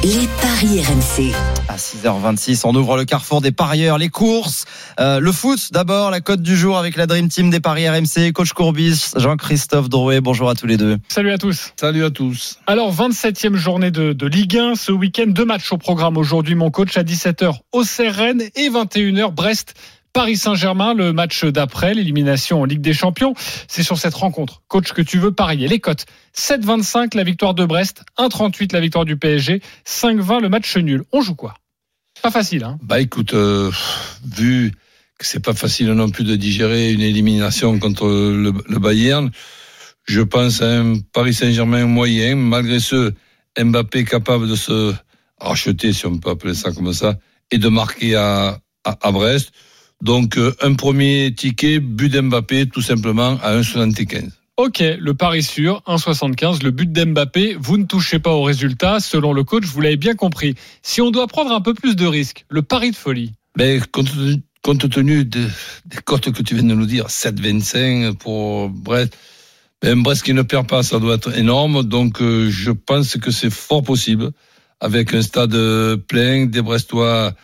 Les paris RMC. À 6h26, on ouvre le carrefour des parieurs, les courses, euh, le foot d'abord, la cote du jour avec la Dream Team des paris RMC, coach Courbis, Jean-Christophe Drouet. Bonjour à tous les deux. Salut à tous. Salut à tous. Alors, 27e journée de, de Ligue 1 ce week-end. Deux matchs au programme aujourd'hui, mon coach, à 17h au Rennes et 21h Brest. Paris Saint-Germain, le match d'après, l'élimination en Ligue des Champions. C'est sur cette rencontre, coach, que tu veux parier. Les cotes 7,25 la victoire de Brest, 1,38 la victoire du PSG, 5,20 le match nul. On joue quoi? Pas facile, hein Bah écoute, euh, vu que c'est pas facile non plus de digérer une élimination contre le, Bayern, je pense à un Paris Saint-Germain moyen, malgré ce Mbappé capable de se racheter, si on peut appeler ça comme ça, et de marquer à Brest. Donc euh, un premier ticket, but d'Mbappé, tout simplement à 1,75. Ok, le pari sûr, 1,75, le but d'Mbappé, vous ne touchez pas au résultat, selon le coach, vous l'avez bien compris. Si on doit prendre un peu plus de risques, le pari de folie. Ben, compte, tenu- compte tenu de- des cotes que tu viens de nous dire, 7,25 pour Brest, ben, Brest qui ne perd pas, ça doit être énorme. Donc, euh, je pense que c'est fort possible, avec un stade plein, des Brestois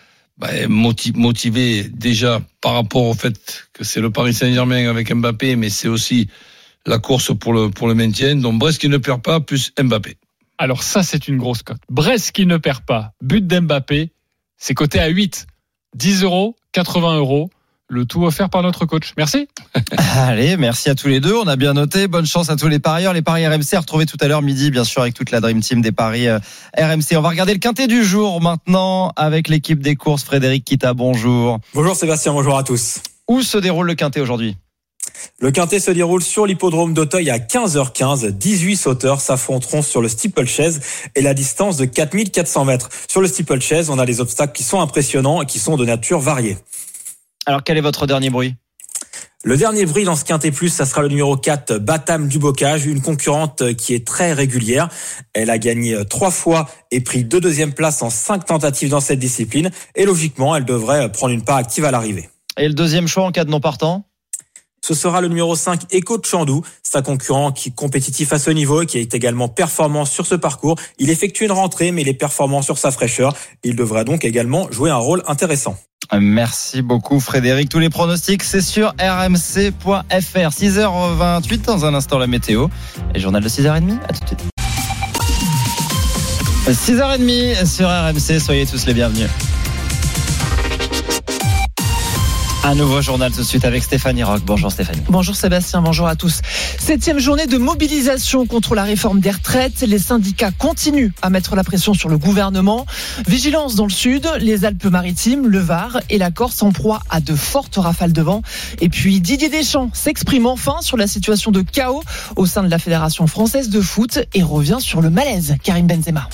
ben, moti- motivés déjà par rapport au fait que c'est le Paris Saint-Germain avec Mbappé, mais c'est aussi la course pour le, pour le maintien. Donc, Brest qui ne perd pas, plus Mbappé. Alors ça, c'est une grosse cote. Brest qui ne perd pas, but d'Mbappé, c'est coté à 8. 10 euros, 80 euros. Le tout offert par notre coach. Merci. (laughs) Allez, merci à tous les deux. On a bien noté. Bonne chance à tous les parieurs. Les paris RMC à retrouver tout à l'heure midi, bien sûr, avec toute la Dream Team des paris euh, RMC. On va regarder le quintet du jour maintenant avec l'équipe des courses. Frédéric Kita, bonjour. Bonjour Sébastien, bonjour à tous. Où se déroule le quintet aujourd'hui? Le quintet se déroule sur l'hippodrome d'Auteuil à 15h15. 18 sauteurs s'affronteront sur le steeplechase et la distance de 4400 mètres. Sur le steeplechase, on a des obstacles qui sont impressionnants et qui sont de nature variée. Alors, quel est votre dernier bruit? Le dernier bruit dans ce quintet plus, ça sera le numéro 4, Batam du Bocage, une concurrente qui est très régulière. Elle a gagné trois fois et pris deux deuxièmes places en cinq tentatives dans cette discipline. Et logiquement, elle devrait prendre une part active à l'arrivée. Et le deuxième choix en cas de non partant ce sera le numéro 5, Echo de Chandou. Un concurrent qui est compétitif à ce niveau et qui est également performant sur ce parcours. Il effectue une rentrée, mais il est performant sur sa fraîcheur. Il devrait donc également jouer un rôle intéressant. Merci beaucoup Frédéric. Tous les pronostics, c'est sur rmc.fr. 6h28 dans un instant la météo. Et journal de 6h30. À tout de suite. 6h30 sur RMC. Soyez tous les bienvenus. Un nouveau journal tout de suite avec Stéphanie Rock. Bonjour Stéphanie. Bonjour Sébastien, bonjour à tous. Septième journée de mobilisation contre la réforme des retraites. Les syndicats continuent à mettre la pression sur le gouvernement. Vigilance dans le sud, les Alpes-Maritimes, le Var et la Corse en proie à de fortes rafales de vent. Et puis Didier Deschamps s'exprime enfin sur la situation de chaos au sein de la Fédération française de foot et revient sur le malaise. Karim Benzema.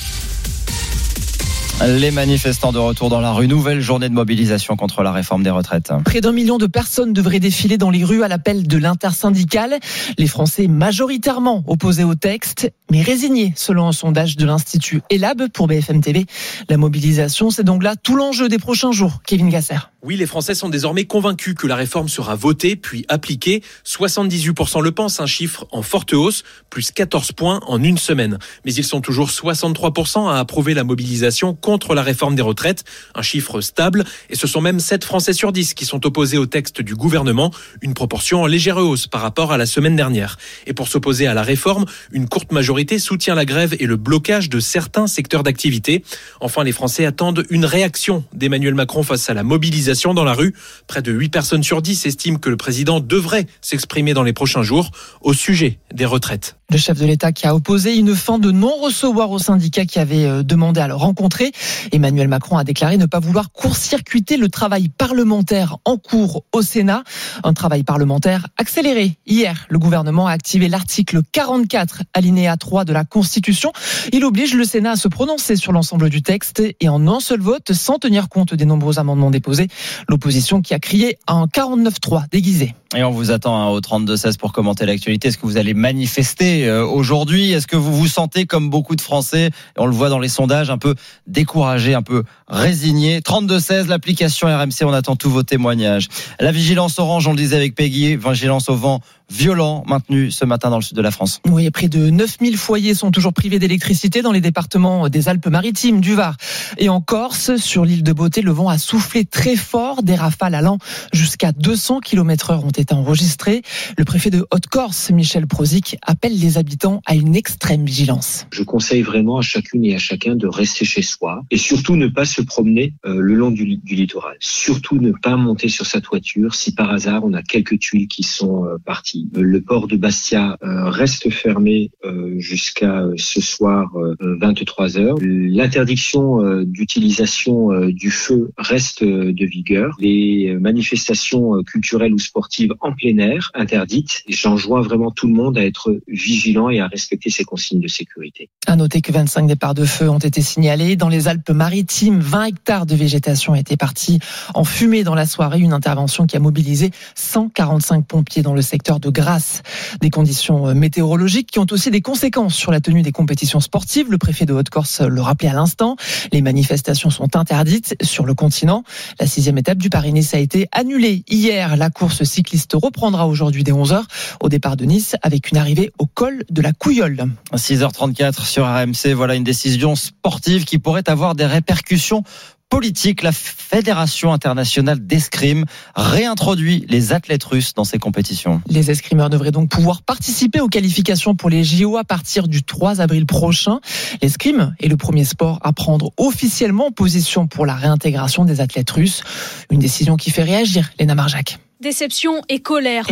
Les manifestants de retour dans la rue. Nouvelle journée de mobilisation contre la réforme des retraites. Près d'un million de personnes devraient défiler dans les rues à l'appel de l'intersyndicale. Les Français majoritairement opposés au texte, mais résignés selon un sondage de l'Institut ELAB pour BFM TV. La mobilisation, c'est donc là tout l'enjeu des prochains jours. Kevin Gasser. Oui, les Français sont désormais convaincus que la réforme sera votée puis appliquée. 78% le pensent, un chiffre en forte hausse, plus 14 points en une semaine. Mais ils sont toujours 63% à approuver la mobilisation contre la réforme des retraites, un chiffre stable, et ce sont même 7 Français sur 10 qui sont opposés au texte du gouvernement, une proportion en légère hausse par rapport à la semaine dernière. Et pour s'opposer à la réforme, une courte majorité soutient la grève et le blocage de certains secteurs d'activité. Enfin, les Français attendent une réaction d'Emmanuel Macron face à la mobilisation dans la rue. Près de 8 personnes sur 10 estiment que le président devrait s'exprimer dans les prochains jours au sujet des retraites. Le chef de l'État qui a opposé une fin de non-recevoir aux syndicats qui avaient euh, demandé à le rencontrer. Emmanuel Macron a déclaré ne pas vouloir court-circuiter le travail parlementaire en cours au Sénat. Un travail parlementaire accéléré. Hier, le gouvernement a activé l'article 44, alinéa 3 de la Constitution. Il oblige le Sénat à se prononcer sur l'ensemble du texte et en un seul vote, sans tenir compte des nombreux amendements déposés. L'opposition qui a crié un 49-3 déguisé. Et on vous attend hein, au 32-16 pour commenter l'actualité. Est-ce que vous allez manifester euh, aujourd'hui Est-ce que vous vous sentez comme beaucoup de Français On le voit dans les sondages, un peu découragé, un peu résigné. 32-16, l'application RMC, on attend tous vos témoignages. La vigilance orange, on le disait avec Peggy, vigilance au vent violent maintenu ce matin dans le sud de la France. Oui, près de 9000 foyers sont toujours privés d'électricité dans les départements des Alpes-Maritimes, du Var et en Corse. Sur l'île de Beauté, le vent a soufflé très fort. Des rafales allant jusqu'à 200 km heure ont été enregistrées. Le préfet de Haute-Corse, Michel Prozic, appelle les habitants à une extrême vigilance. Je conseille vraiment à chacune et à chacun de rester chez soi et surtout ne pas se promener euh, le long du, du littoral. Surtout ne pas monter sur sa toiture si par hasard on a quelques tuiles qui sont euh, parties le port de Bastia euh, reste fermé euh, jusqu'à euh, ce soir 23 heures. L'interdiction d'utilisation du feu reste de vigueur. Les manifestations culturelles ou sportives en plein air interdites. J'enjoins vraiment tout le monde à être vigilant et à respecter ces consignes de sécurité. À noter que 25 départs de feu ont été signalés dans les Alpes-Maritimes. 20 hectares de végétation étaient partis en fumée dans la soirée. Une intervention qui a mobilisé 145 pompiers dans le secteur de grâce des conditions météorologiques qui ont aussi des conséquences sur la tenue des compétitions sportives. Le préfet de Haute-Corse le rappelait à l'instant. Les manifestations sont interdites sur le continent. La sixième étape du Paris-Nice a été annulée hier. La course cycliste reprendra aujourd'hui dès 11h au départ de Nice avec une arrivée au col de la Couillole. 6h34 sur RMC. Voilà une décision sportive qui pourrait avoir des répercussions politique. La Fédération internationale d'escrime réintroduit les athlètes russes dans ces compétitions. Les escrimeurs devraient donc pouvoir participer aux qualifications pour les JO à partir du 3 avril prochain. L'escrime est le premier sport à prendre officiellement position pour la réintégration des athlètes russes. Une décision qui fait réagir Léna Marjac. Déception et colère.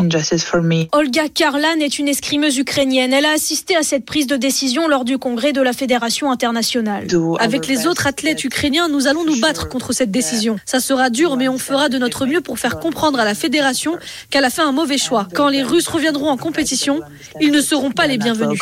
Olga Karlan est une escrimeuse ukrainienne. Elle a assisté à cette prise de décision lors du congrès de la Fédération internationale. Avec les autres athlètes ukrainiens, nous allons nous battre contre cette décision. Ça sera dur, mais on fera de notre mieux pour faire comprendre à la Fédération qu'elle a fait un mauvais choix. Quand les Russes reviendront en compétition, ils ne seront pas les bienvenus.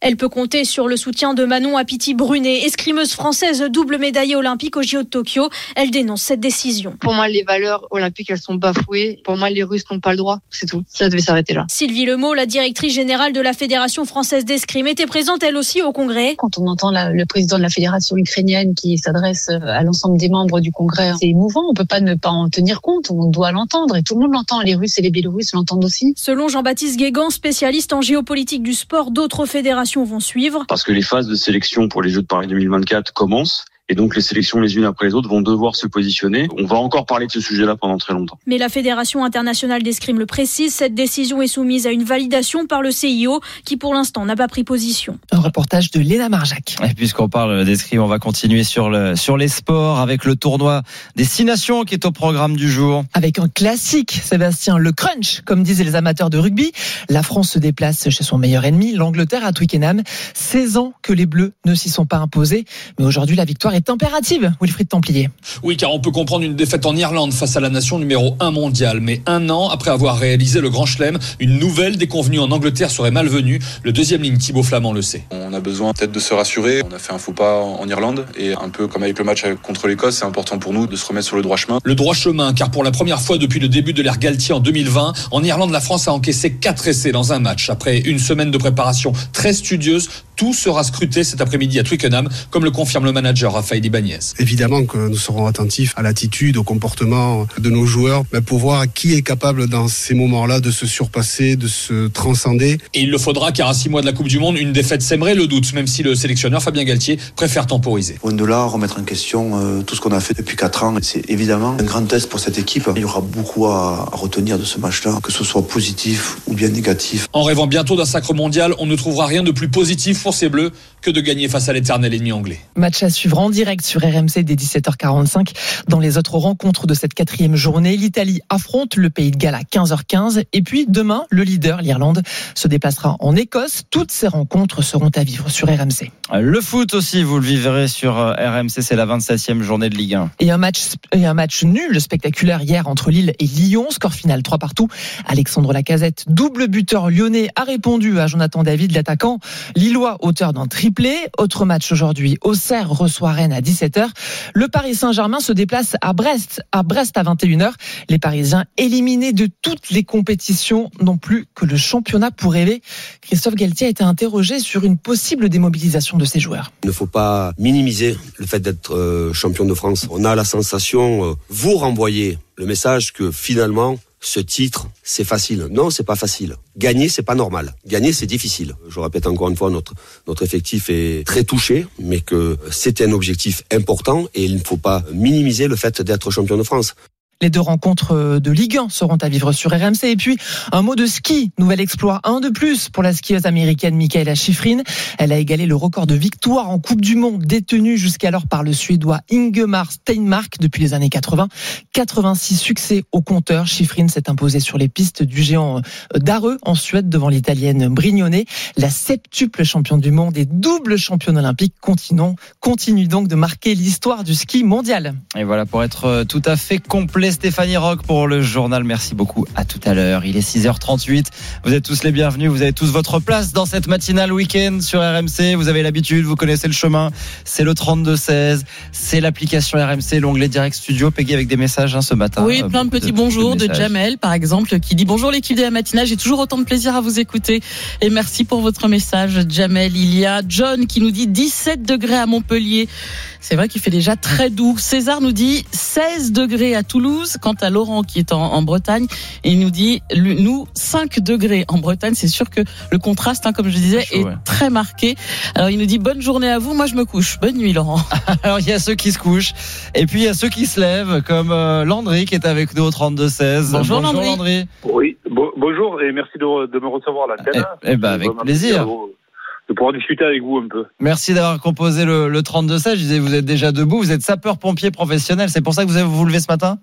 Elle peut compter sur le soutien de Manon Apiti Brunet, escrimeuse française double médaillée olympique au JO de Tokyo. Elle dénonce cette décision. Pour moi, les valeurs olympiques, elles sont bafouées. Pour moi, les Russes n'ont pas le droit. C'est tout. Ça devait s'arrêter là. Sylvie Lemot, la directrice générale de la Fédération française d'escrime, était présente elle aussi au congrès. Quand on entend la- le président de la fédération ukrainienne qui s'adresse euh, à l'ensemble des membres du congrès, c'est émouvant. On peut pas ne pas en tenir compte. On doit l'entendre et tout le monde l'entend. Les Russes et les Biélorusses l'entendent aussi. Selon Jean-Baptiste Guégan, spécialiste en géopolitique du sport, d'autres fédérations vont suivre. parce que les phases de sélection pour les Jeux de Paris 2024 commencent. Et donc les sélections les unes après les autres vont devoir se positionner. On va encore parler de ce sujet-là pendant très longtemps. Mais la Fédération internationale d'escrime le précise, cette décision est soumise à une validation par le CIO qui pour l'instant n'a pas pris position. Un reportage de Léna Marjac. Et puisqu'on parle d'escrime, on va continuer sur, le, sur les sports avec le tournoi des Six Nations qui est au programme du jour. Avec un classique, Sébastien, le crunch, comme disaient les amateurs de rugby. La France se déplace chez son meilleur ennemi, l'Angleterre à Twickenham. 16 ans que les Bleus ne s'y sont pas imposés. Mais aujourd'hui, la victoire est impérative, Wilfried Templier. Oui, car on peut comprendre une défaite en Irlande face à la nation numéro 1 mondiale. Mais un an après avoir réalisé le Grand Chelem, une nouvelle déconvenue en Angleterre serait malvenue. Le deuxième ligne, Thibaut Flamand, le sait. On a besoin peut-être de se rassurer. On a fait un faux pas en Irlande et un peu comme avec le match contre l'Écosse, c'est important pour nous de se remettre sur le droit chemin. Le droit chemin, car pour la première fois depuis le début de l'ère Galtier en 2020, en Irlande, la France a encaissé 4 essais dans un match. Après une semaine de préparation très studieuse, tout sera scruté cet après-midi à Twickenham, comme le confirme le manager Raphaël Ibanez. Évidemment que nous serons attentifs à l'attitude, au comportement de nos joueurs, mais pour voir qui est capable dans ces moments-là de se surpasser, de se transcender. Et il le faudra, car à 6 mois de la Coupe du Monde, une défaite sèmerait le doute, même si le sélectionneur Fabien Galtier préfère temporiser. Loin de là, remettre en question euh, tout ce qu'on a fait depuis 4 ans, c'est évidemment un grand test pour cette équipe. Il y aura beaucoup à, à retenir de ce match-là, que ce soit positif ou bien négatif. En rêvant bientôt d'un sacre mondial, on ne trouvera rien de plus positif pour ces Bleus que de gagner face à l'éternel ennemi anglais. Match à suivre en direct sur RMC dès 17h45. Dans les autres rencontres de cette quatrième journée, l'Italie affronte le Pays de Galles à 15h15. Et puis demain, le leader, l'Irlande, se déplacera en Écosse. Toutes ces rencontres seront à vivre sur RMC. Le foot aussi, vous le vivrez sur euh, RMC, c'est la 27e journée de Ligue 1. Et un match, et un match nul spectaculaire hier entre Lille et Lyon. Score final 3 partout. Alexandre Lacazette, double buteur lyonnais, a répondu à Jonathan David, l'attaquant lillois, auteur d'un triplé. Autre match aujourd'hui. Auxerre reçoit Rennes à 17h. Le Paris Saint-Germain se déplace à Brest, à Brest à 21h. Les Parisiens éliminés de toutes les compétitions n'ont plus que le championnat pour rêver. Christophe Galtier a été interrogé sur une possible démobilisation de ses joueurs. Il ne faut pas minimiser le fait d'être euh, champion de France. On a la sensation, euh, vous renvoyez le message que finalement, ce titre, c'est facile. Non, c'est pas facile. Gagner, c'est pas normal. Gagner, c'est difficile. Je répète encore une fois, notre, notre effectif est très touché, mais que c'est un objectif important et il ne faut pas minimiser le fait d'être champion de France. Les deux rencontres de Ligue 1 seront à vivre sur RMC. Et puis, un mot de ski. Nouvel exploit, un de plus pour la skieuse américaine Michaela Schifrin. Elle a égalé le record de victoire en Coupe du Monde détenu jusqu'alors par le Suédois Ingemar Steinmark depuis les années 80. 86 succès au compteur. Schifrin s'est imposée sur les pistes du géant d'Areux en Suède devant l'Italienne Brignone. La septuple championne du monde et double championne olympique continue, continue donc de marquer l'histoire du ski mondial. Et voilà pour être euh, tout à fait complet. Stéphanie Rock pour le journal. Merci beaucoup. À tout à l'heure. Il est 6h38. Vous êtes tous les bienvenus. Vous avez tous votre place dans cette matinale week-end sur RMC. Vous avez l'habitude. Vous connaissez le chemin. C'est le 32-16. C'est l'application RMC, l'onglet Direct Studio. Peggy avec des messages hein, ce matin. Oui, plein de petits bonjours de, Jamel, par exemple, qui dit bonjour l'équipe de la matinale. J'ai toujours autant de plaisir à vous écouter. Et merci pour votre message, Jamel. Il y a John qui nous dit 17 degrés à Montpellier. C'est vrai qu'il fait déjà très doux. César nous dit 16 degrés à Toulouse. 12. Quant à Laurent qui est en, en Bretagne, il nous dit, nous, 5 degrés en Bretagne. C'est sûr que le contraste, hein, comme je disais, chaud, est ouais. très marqué. Alors il nous dit, bonne journée à vous. Moi, je me couche. Bonne nuit, Laurent. (laughs) Alors il y a ceux qui se couchent et puis il y a ceux qui se lèvent comme euh, Landry qui est avec nous au 32 16. Bonjour, Landry. Oui, bo- bonjour et merci de, de me recevoir à l'antenne. Eh ben, avec plaisir. de- De pouvoir discuter avec vous un peu. Merci d'avoir composé le, le 32 16. Je disais vous êtes déjà debout, vous êtes sapeur-pompier professionnel, c'est pour ça que vous avez vous levé ce matin?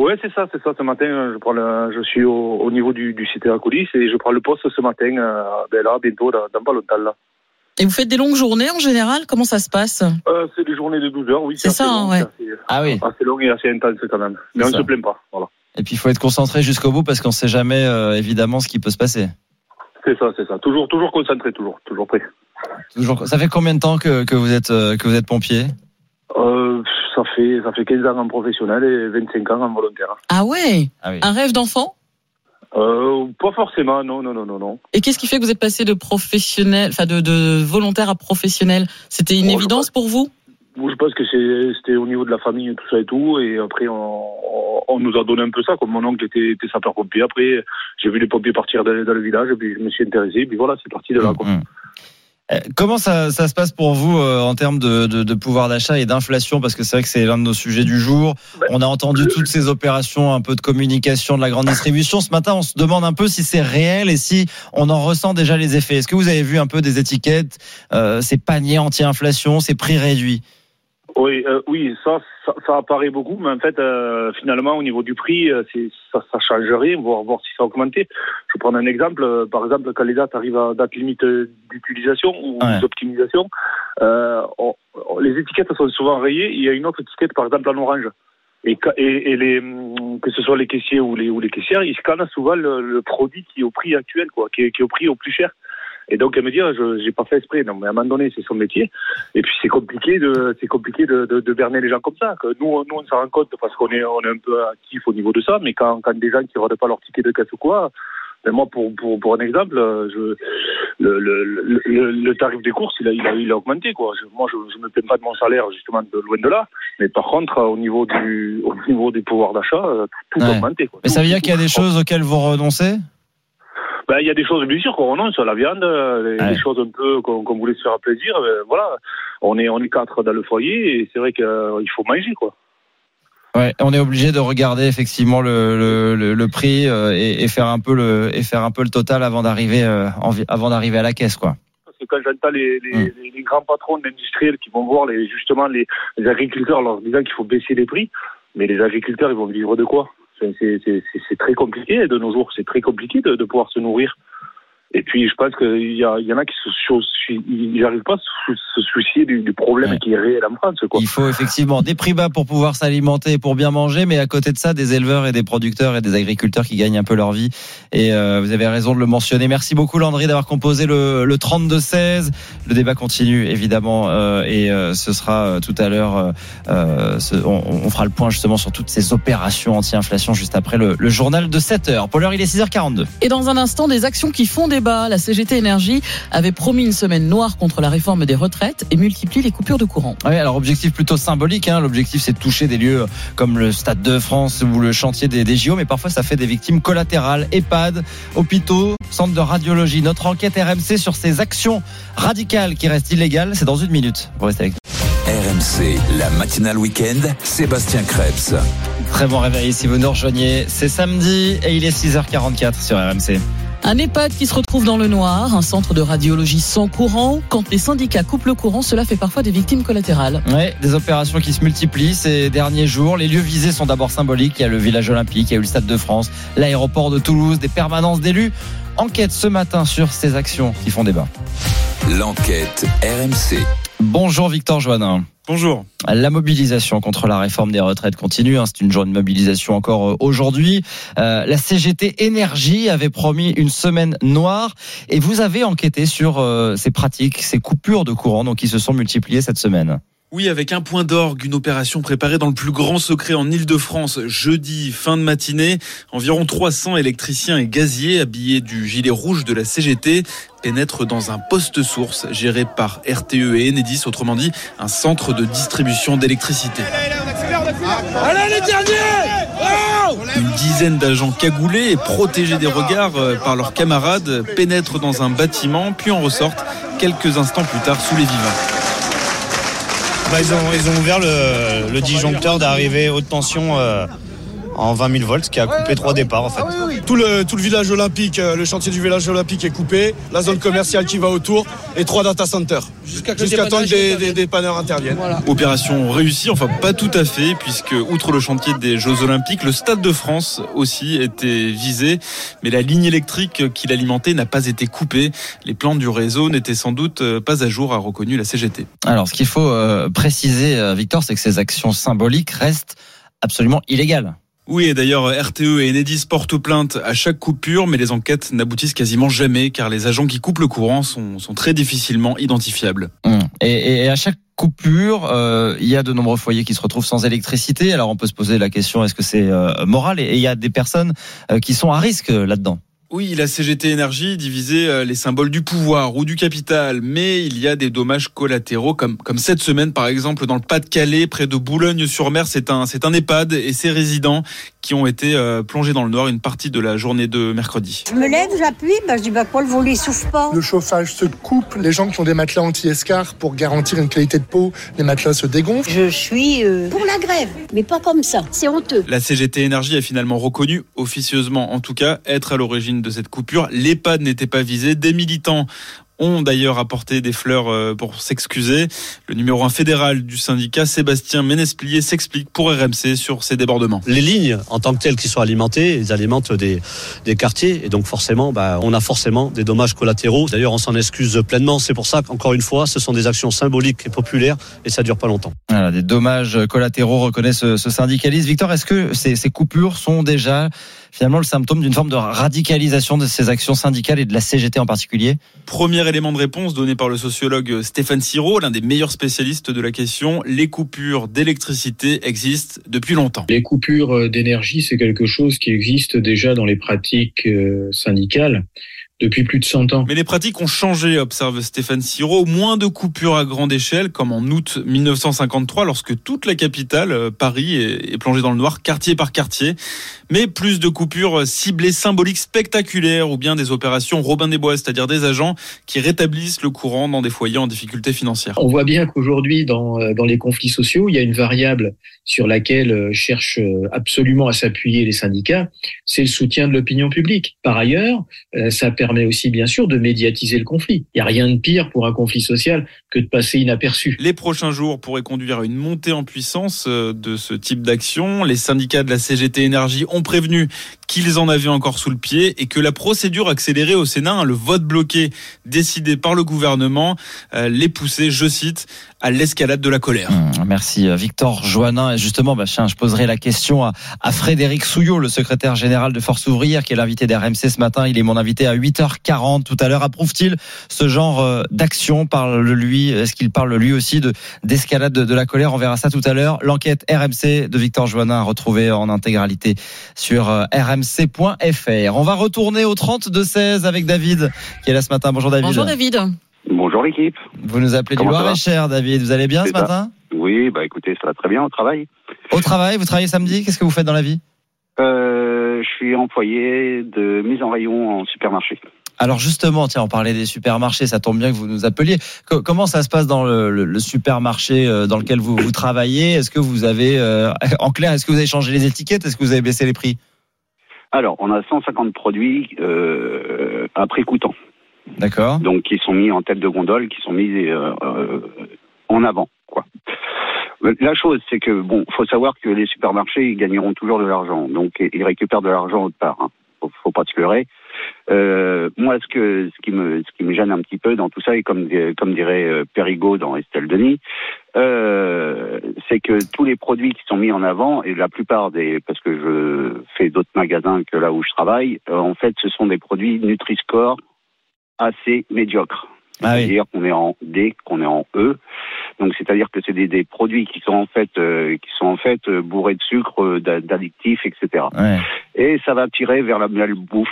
Ouais, c'est ça, c'est ça. Ce matin, je prends le, je suis au, au niveau du, du site à coulisses et je prends le poste ce matin, euh, ben là, bientôt, dans, dans pas longtemps là. Et vous faites des longues journées en général? Comment ça se passe? Euh, c'est des journées de 12 heures, oui. C'est ça, long, ouais. c'est assez- Ah oui. Assez long et assez intense quand même. Mais on ça. se plaint pas. Voilà. Et puis il faut être concentré jusqu'au bout parce qu'on sait jamais euh, évidemment ce qui peut se passer. C'est ça, c'est ça. Toujours, toujours concentré, toujours, toujours prêt. Toujours. Ça fait combien de temps que, que vous êtes euh, que vous êtes pompier? Euh, ça fait, ça fait 15 ans en professionnel et 25 ans en volontaire. Ah ouais Ah oui. Un rêve d'enfant? Euh, pas forcément, non, non, non, non, non. Et qu'est-ce qui fait que vous êtes passé de professionnel, enfin de, de volontaire à professionnel? C'était une évidence pour vous? Moi, je pense que c'était au niveau de la famille, tout ça et tout. Et après, on, on- on nous a donné un peu ça. Comme mon oncle était, était sapeur-pompier. Après, j'ai vu les pompiers partir dans, dans le village. Et puis, je me suis intéressé. Et puis voilà, c'est parti de là. Quoi. Mmh. Euh, Comment ça, ça se passe pour vous euh, en termes de, de, de pouvoir d'achat et d'inflation? Parce que c'est vrai que c'est l'un de nos sujets du jour. On a entendu toutes ces opérations un peu de communication de la grande distribution. Ce matin, on se demande un peu si c'est réel et si on en ressent déjà les effets. Est-ce que vous avez vu un peu des étiquettes, euh, ces paniers anti-inflation, ces prix réduits? Oui, euh, oui, ça, ça, ça apparaît beaucoup. Mais en fait, euh, finalement, au niveau du prix, euh, ça, ça change rien. Voir, voir si ça a augmenté. Je vais prendre un exemple. Euh, Par exemple, quand les dates arrivent à date limite d'utilisation ou Ouais. d'optimisation, euh, on- on- les étiquettes sont souvent rayées. Il y a une autre étiquette, par exemple, en orange. Et, et, et les, hum, que ce soit les caissiers ou les, ou les caissières, ils scannent souvent le, le produit qui est au prix actuel, quoi, qui est, qui est au prix au plus cher. Et donc elle me dit, je j'ai pas fait exprès. Non, mais à un moment donné, c'est son métier. Et puis c'est compliqué de, c'est compliqué de, de, de berner les gens comme ça. Que nous, nous on s'en rend compte parce qu'on est, on est un peu actif au niveau de ça. Mais quand, quand des gens qui rendent pas leur ticket de caisse ou quoi, ben moi, pour, pour, pour un exemple, je, le, le, le, tarif des courses, il a, il a, il a augmenté. Quoi. Je, moi, je, je me plains pas de mon salaire, justement, de loin de là. Mais par contre, au niveau du, au niveau du pouvoir d'achat, euh, tout, a Ouais. augmenté. Quoi. Mais ça veut dire qu'il y a des choses auxquelles vous renoncez? Ben, il y a des choses, bien sûr, qu'on renonce à la viande, euh, Ouais. les choses un peu qu'on voulait se faire plaisir. euh, voilà, on est, on est quatre dans le foyer et c'est vrai qu'il faut manger, quoi. Ouais, on est obligé de regarder effectivement le, le, le, le prix euh, et, et faire un peu le et faire un peu le total avant d'arriver euh, avant d'arriver à la caisse quoi. Parce que quand j'entends les, les, les, les grands patrons d'industriels qui vont voir les, justement les, les agriculteurs leur disant qu'il faut baisser les prix, mais les agriculteurs, ils vont vivre de quoi? C'est- très compliqué de nos jours, c'est très compliqué de pouvoir se nourrir. Et puis, je pense qu'il y, y en a qui se, se- ils n'arrivent pas à se, se soucier du, du problème Ouais. qui est réel en France. Quoi. Il faut effectivement des prix bas pour pouvoir s'alimenter et pour bien manger, mais à côté de ça, des éleveurs et des producteurs et des agriculteurs qui gagnent un peu leur vie. Et euh, vous avez raison de le mentionner. Merci beaucoup Landry d'avoir composé le, le 32-16. Le débat continue évidemment euh, et euh, ce sera euh, tout à l'heure. euh, euh, ce- on, on fera le point justement sur toutes ces opérations anti-inflation juste après le, le journal de 7 heures. Pour l'heure, il est 6h42. Et dans un instant, des actions qui font débat. La CGT Énergie avait promis une semaine noire contre la réforme des retraites et multiplie les coupures de courant. Oui, alors objectif plutôt symbolique. Hein. L'objectif, c'est de toucher des lieux comme le Stade de France ou le chantier des, des JO, mais parfois ça fait des victimes collatérales. EHPAD, hôpitaux, centres de radiologie. Notre enquête RMC sur ces actions radicales qui restent illégales, c'est dans une minute. Vous restez avec nous. RMC, la matinale week-end, Sébastien Krebs. Très bon réveil si vous nous rejoignez. C'est samedi et il est 6h44 sur RMC. Un EHPAD qui se retrouve dans le noir, un centre de radiologie sans courant. Quand les syndicats coupent le courant, cela fait parfois des victimes collatérales. Ouais, des opérations qui se multiplient ces derniers jours. Les lieux visés sont d'abord symboliques. Il y a le village olympique, il y a eu le Stade de France, l'aéroport de Toulouse, des permanences d'élus. Enquête ce matin sur ces actions qui font débat. L'enquête RMC. Bonjour Victor Joannin. Bonjour. La mobilisation contre la réforme des retraites continue. hein. C'est une journée de mobilisation encore euh, aujourd'hui. Euh, la CGT Énergie avait promis une semaine noire et vous avez enquêté sur euh, ces pratiques, ces coupures de courant donc qui se sont multipliées cette semaine. Oui, avec un point d'orgue, une opération préparée dans le plus grand secret en Ile-de-France, jeudi, fin de matinée. Environ 300 électriciens et gaziers habillés du gilet rouge de la CGT pénètrent dans un poste source géré par RTE et Enedis, autrement dit, un centre de distribution d'électricité. Allez les derniers dizaine d'agents cagoulés et protégés des regards euh, par leurs camarades pénètrent dans un bâtiment puis en ressortent quelques instants plus tard sous les vivants. Bah, ils, ont, ils ont ouvert le, le disjoncteur d'arrivée haute tension euh, en 20 000 volts qui a coupé trois départs en fait. Tout le, tout le village olympique, euh, le chantier du village olympique est coupé, la zone commerciale qui va autour et trois data centers. Jusqu'à temps que des, des, des panneurs interviennent. Opération réussie, enfin pas tout à fait, puisque outre le chantier des Jeux Olympiques, le Stade de France aussi était visé, mais la ligne électrique qui l'alimentait n'a pas été coupée. Les plans du réseau n'étaient sans doute euh, pas à jour, a reconnu la CGT. Alors, ce qu'il faut euh, préciser, euh, Victor, c'est que ces actions symboliques restent absolument illégales. Oui, et d'ailleurs, RTE et Enedis portent plainte à chaque coupure, mais les enquêtes n'aboutissent quasiment jamais, car les agents qui coupent le courant sont, très difficilement identifiables. Hum. Et, à chaque coupure, euh, il y a de nombreux foyers qui se retrouvent sans électricité. Alors on peut se poser la question est-ce que c'est euh, moral? Et il y a des personnes euh, qui sont à risque là-dedans. Oui, la CGT Énergie divisait euh, les symboles du pouvoir ou du capital, mais il y a des dommages collatéraux comme comme cette semaine par exemple dans le Pas-de-Calais près de Boulogne-sur-Mer, c'est un c'est un EHPAD et ses résidents qui ont été euh, plongés dans le noir une partie de la journée de mercredi. Je me lève, j'appuie, bah, je dis bah quoi le volet souffle pas. Le chauffage se coupe, les gens qui ont des matelas anti-escar pour garantir une qualité de peau, les matelas se dégonflent. Je suis euh, pour la grève, mais pas comme ça, c'est honteux. La CGT Énergie a finalement reconnu, officieusement en tout cas, être à l'origine de cette coupure. L'EHPAD n'était pas visé. Des militants ont d'ailleurs apporté des fleurs euh, pour s'excuser. Le numéro 1 fédéral du syndicat, Sébastien Ménesplier, s'explique pour RMC sur ces débordements. Les lignes, en tant que telles, qui sont alimentées, elles alimentent des, des quartiers. Et donc, forcément, bah, on a forcément des dommages collatéraux. D'ailleurs, on s'en excuse pleinement. C'est pour ça qu'encore une fois, ce sont des actions symboliques et populaires et ça dure pas longtemps. Voilà, des dommages collatéraux reconnaît ce, ce syndicaliste. Victor, est-ce que ces, ces coupures sont déjà finalement le symptôme d'une forme de radicalisation de ces actions syndicales et de la CGT en particulier Premier élément de réponse donné par le sociologue Stéphane Siro, l'un des meilleurs spécialistes de la question. Les coupures d'électricité existent depuis longtemps. Les coupures d'énergie, c'est quelque chose qui existe déjà dans les pratiques euh, syndicales depuis plus de 100 ans. Mais les pratiques ont changé, observe Stéphane Siro. Moins de coupures à grande échelle, comme en août 1953, lorsque toute la capitale, euh, Paris, est plongée dans le noir, quartier par quartier. Mais plus de coupures ciblées, symboliques, spectaculaires, ou bien des opérations Robin des Bois, c'est-à-dire des agents qui rétablissent le courant dans des foyers en difficulté financière. On voit bien qu'aujourd'hui, dans, euh, dans les conflits sociaux, il y a une variable sur laquelle euh, cherchent absolument à s'appuyer les syndicats, c'est le soutien de l'opinion publique. Par ailleurs, ça permet permet aussi bien sûr de médiatiser le conflit. Il n'y a rien de pire pour un conflit social que de passer inaperçu. Les prochains jours pourraient conduire à une montée en puissance de ce type d'action. Les syndicats de la CGT Énergie ont prévenu qu'ils en avaient encore sous le pied et que la procédure accélérée au Sénat, le vote bloqué décidé par le gouvernement, les poussait, je cite, à l'escalade de la colère. Mmh, merci Victor Joannin. Et justement, bah, je poserai la question à, à Frédéric Souillot, le secrétaire général de Force Ouvrière, qui est l'invité d'RMC ce matin. Il est mon invité à 8h40 tout à l'heure. Approuve-t-il ce genre euh, d'action? Parle lui Est-ce qu'il parle lui aussi de d'escalade de, de, la colère? On verra ça tout à l'heure. L'enquête RMC de Victor Joannin à retrouver en intégralité sur euh, rmc.fr. On va retourner au 32-16 avec David qui est là ce matin. Bonjour David. Bonjour David. Bonjour l'équipe. Vous nous appelez Comment du Loir-et-Cher, David. Vous allez bien ce ça. matin Oui, bah écoutez, ça va très bien au travail. Au travail, vous travaillez samedi Qu'est-ce que vous faites dans la vie euh, Je suis employé de mise en rayon en supermarché. Alors justement, tiens, on parlait des supermarchés, ça tombe bien que vous nous appeliez. Co comment ça se passe dans le, le, le supermarché euh, dans lequel vous, vous travaillez? Est-ce que vous avez, euh, (laughs) en clair, est-ce que vous avez changé les étiquettes? Est-ce que vous avez baissé les prix? Alors, on a 150 produits euh, à prix coûtant. D'accord. Donc, qui sont mis en tête de gondole, qui sont mis euh, euh, en avant, quoi. La chose, c'est que bon, faut savoir que les supermarchés ils gagneront toujours de l'argent, donc ils récupèrent de l'argent autre part. Hein. Faut, faut pas se leurrer. Euh, moi, ce que ce qui me ce qui me gêne un petit peu dans tout ça, et comme comme dirait euh, Périgot dans Estelle Denis, euh, c'est que tous les produits qui sont mis en avant et la plupart des parce que je fais d'autres magasins que là où je travaille, euh, en fait, ce sont des produits Nutri-Score assez médiocres. Ah oui. C'est-à-dire qu'on est en D, qu'on est en E. Donc c'est-à-dire que c'est des, des, produits qui sont en fait euh, qui sont en fait euh, bourrés de sucre, euh, d'addictifs, etc. Ouais. Et ça va tirer vers la malbouffe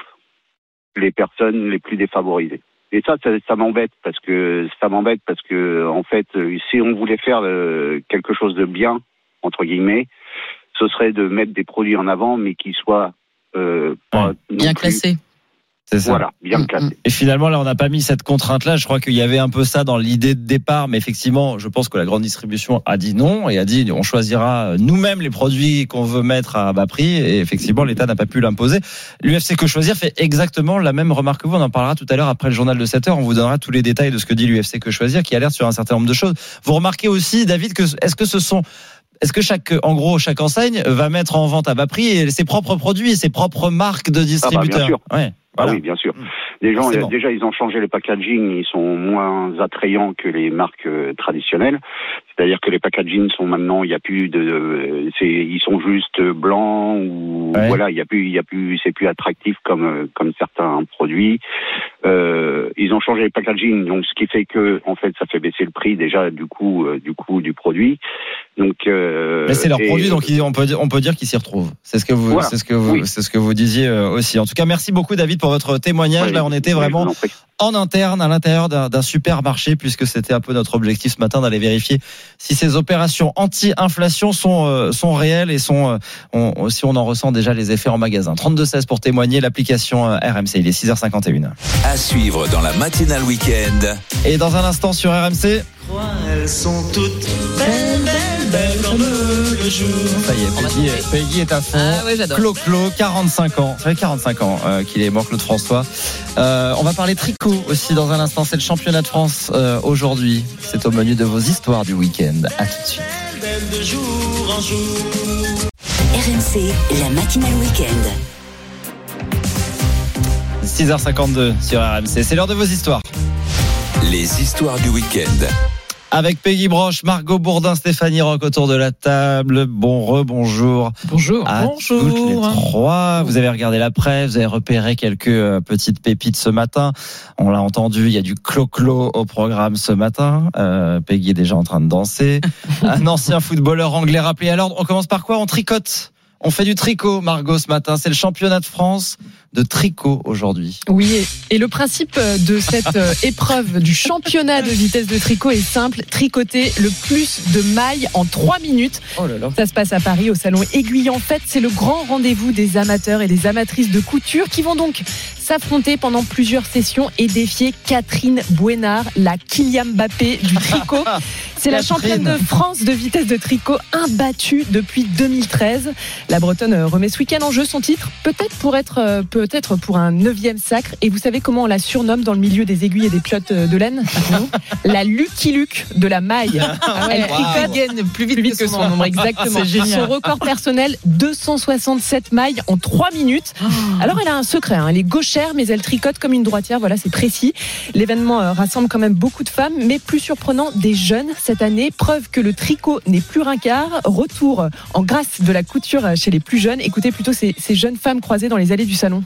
les personnes les plus défavorisées. Et ça, ça, ça m'embête parce que ça m'embête parce que en fait, si on voulait faire quelque chose de bien entre guillemets, ce serait de mettre des produits en avant, mais qui soient euh, pas Bien non plus- classé. C'est ça. Voilà, bien Mm, classé. Et finalement, là, on n'a pas mis cette contrainte-là. Je crois qu'il y avait un peu ça dans l'idée de départ, mais effectivement, je pense que la grande distribution a dit non et a dit on choisira nous-mêmes les produits qu'on veut mettre à bas prix. Et effectivement, l'État n'a pas pu l'imposer. L'UFC Que Choisir fait exactement la même remarque que vous. On en parlera tout à l'heure après le journal de 7 heures. On vous donnera tous les détails de ce que dit l'UFC Que Choisir, qui alerte sur un certain nombre de choses. Vous remarquez aussi, David, que est-ce que ce sont est-ce que chaque, en gros, chaque enseigne va mettre en vente à bas prix ses propres produits, ses propres marques de Ah bah, distributeurs? bien sûr. Ouais, Ah voilà. oui, bien sûr. Les gens, déjà, ils ont changé les packaging, ils sont moins attrayants que les marques euh, traditionnelles. C'est-à-dire que les packaging sont maintenant, il y a plus de, euh, c'est, ils sont juste blancs ou Ouais. voilà, il y a plus, il y a plus, c'est plus attractif comme euh, comme certains produits. Euh, ils ont changé les packaging, donc ce qui fait que en fait, ça fait baisser le prix déjà du coup euh, du coup du produit. Donc euh, Mais c'est leur et- produit, donc on peut dire, on peut dire qu'ils s'y retrouvent. C'est ce que vous, Voilà. c'est ce que vous, Oui. c'est ce que vous disiez aussi. En tout cas, merci beaucoup David pour votre témoignage. Là, on était vraiment en interne, à l'intérieur d'un d'un supermarché, puisque c'était un peu notre objectif ce matin d'aller vérifier si ces opérations anti-inflation sont euh, sont réelles et sont, euh, on- si on en ressent déjà les effets en magasin. 32-16 pour témoigner. L'application euh, RMC. Il est 6h51. À suivre dans la matinale week-end. Et dans un instant sur RMC. Elles sont toutes belles, belles, comme le jour. Ça y est, Peggy, Peggy est à fond. Ah ouais, j'adore. Clo Clo, 45 ans. Ça fait 45 ans euh, qu'il est mort, Claude François. Euh, on va parler tricot aussi dans un instant. C'est le championnat de France euh, aujourd'hui. C'est au menu de vos histoires du week-end. À tout de suite. Belle de jour en jour. RMC, la matinale week-end. 6h52 sur RMC. C'est l'heure de vos histoires. Les histoires du week-end. Avec Peggy Broche, Margot Bourdin, Stéphanie Rock autour de la table. Bon rebonjour. Bonjour. à toutes les trois. Vous avez regardé la presse, vous avez repéré quelques euh, petites pépites ce matin. On l'a entendu, il y a du clo-clo au programme ce matin. Euh, Peggy est déjà en train de danser. (laughs) Un ancien footballeur anglais rappelé à l'ordre. On commence par quoi? On tricote. On fait du tricot, Margot, ce matin. C'est le championnat de France de tricot aujourd'hui. Oui, et le principe de cette euh, (laughs) épreuve du championnat de vitesse de tricot est simple tricoter le plus de mailles en 3 minutes. Oh là là. Ça se passe à Paris au salon Aiguille en Fête. C'est le grand rendez-vous des amateurs et des amatrices de couture qui vont donc s'affronter pendant plusieurs sessions et défier Catherine Bouénard, la Kylian Mbappé du tricot. (laughs) C'est la championne de France de vitesse de tricot imbattue depuis 2013. La Bretonne euh, remet ce week-end en jeu son titre, peut-être pour être euh, peut-être pour un neuvième sacre. Et vous savez comment on la surnomme dans le milieu des aiguilles et des piottes euh, de laine (laughs) La Lucky Luke de la maille. Elle tricote gagne plus vite, plus vite que son nombre, exactement. Son record personnel, 267 mailles en 3 minutes. Alors elle a un secret, hein. elle est gauchère, mais elle tricote comme une droitière, voilà, c'est précis. L'événement euh, rassemble quand même beaucoup de femmes, mais plus surprenant, des jeunes cette année. Preuve que le tricot n'est plus rincard. Retour en grâce de la couture chez les plus jeunes. Écoutez plutôt ces, ces jeunes femmes croisées dans les allées du salon.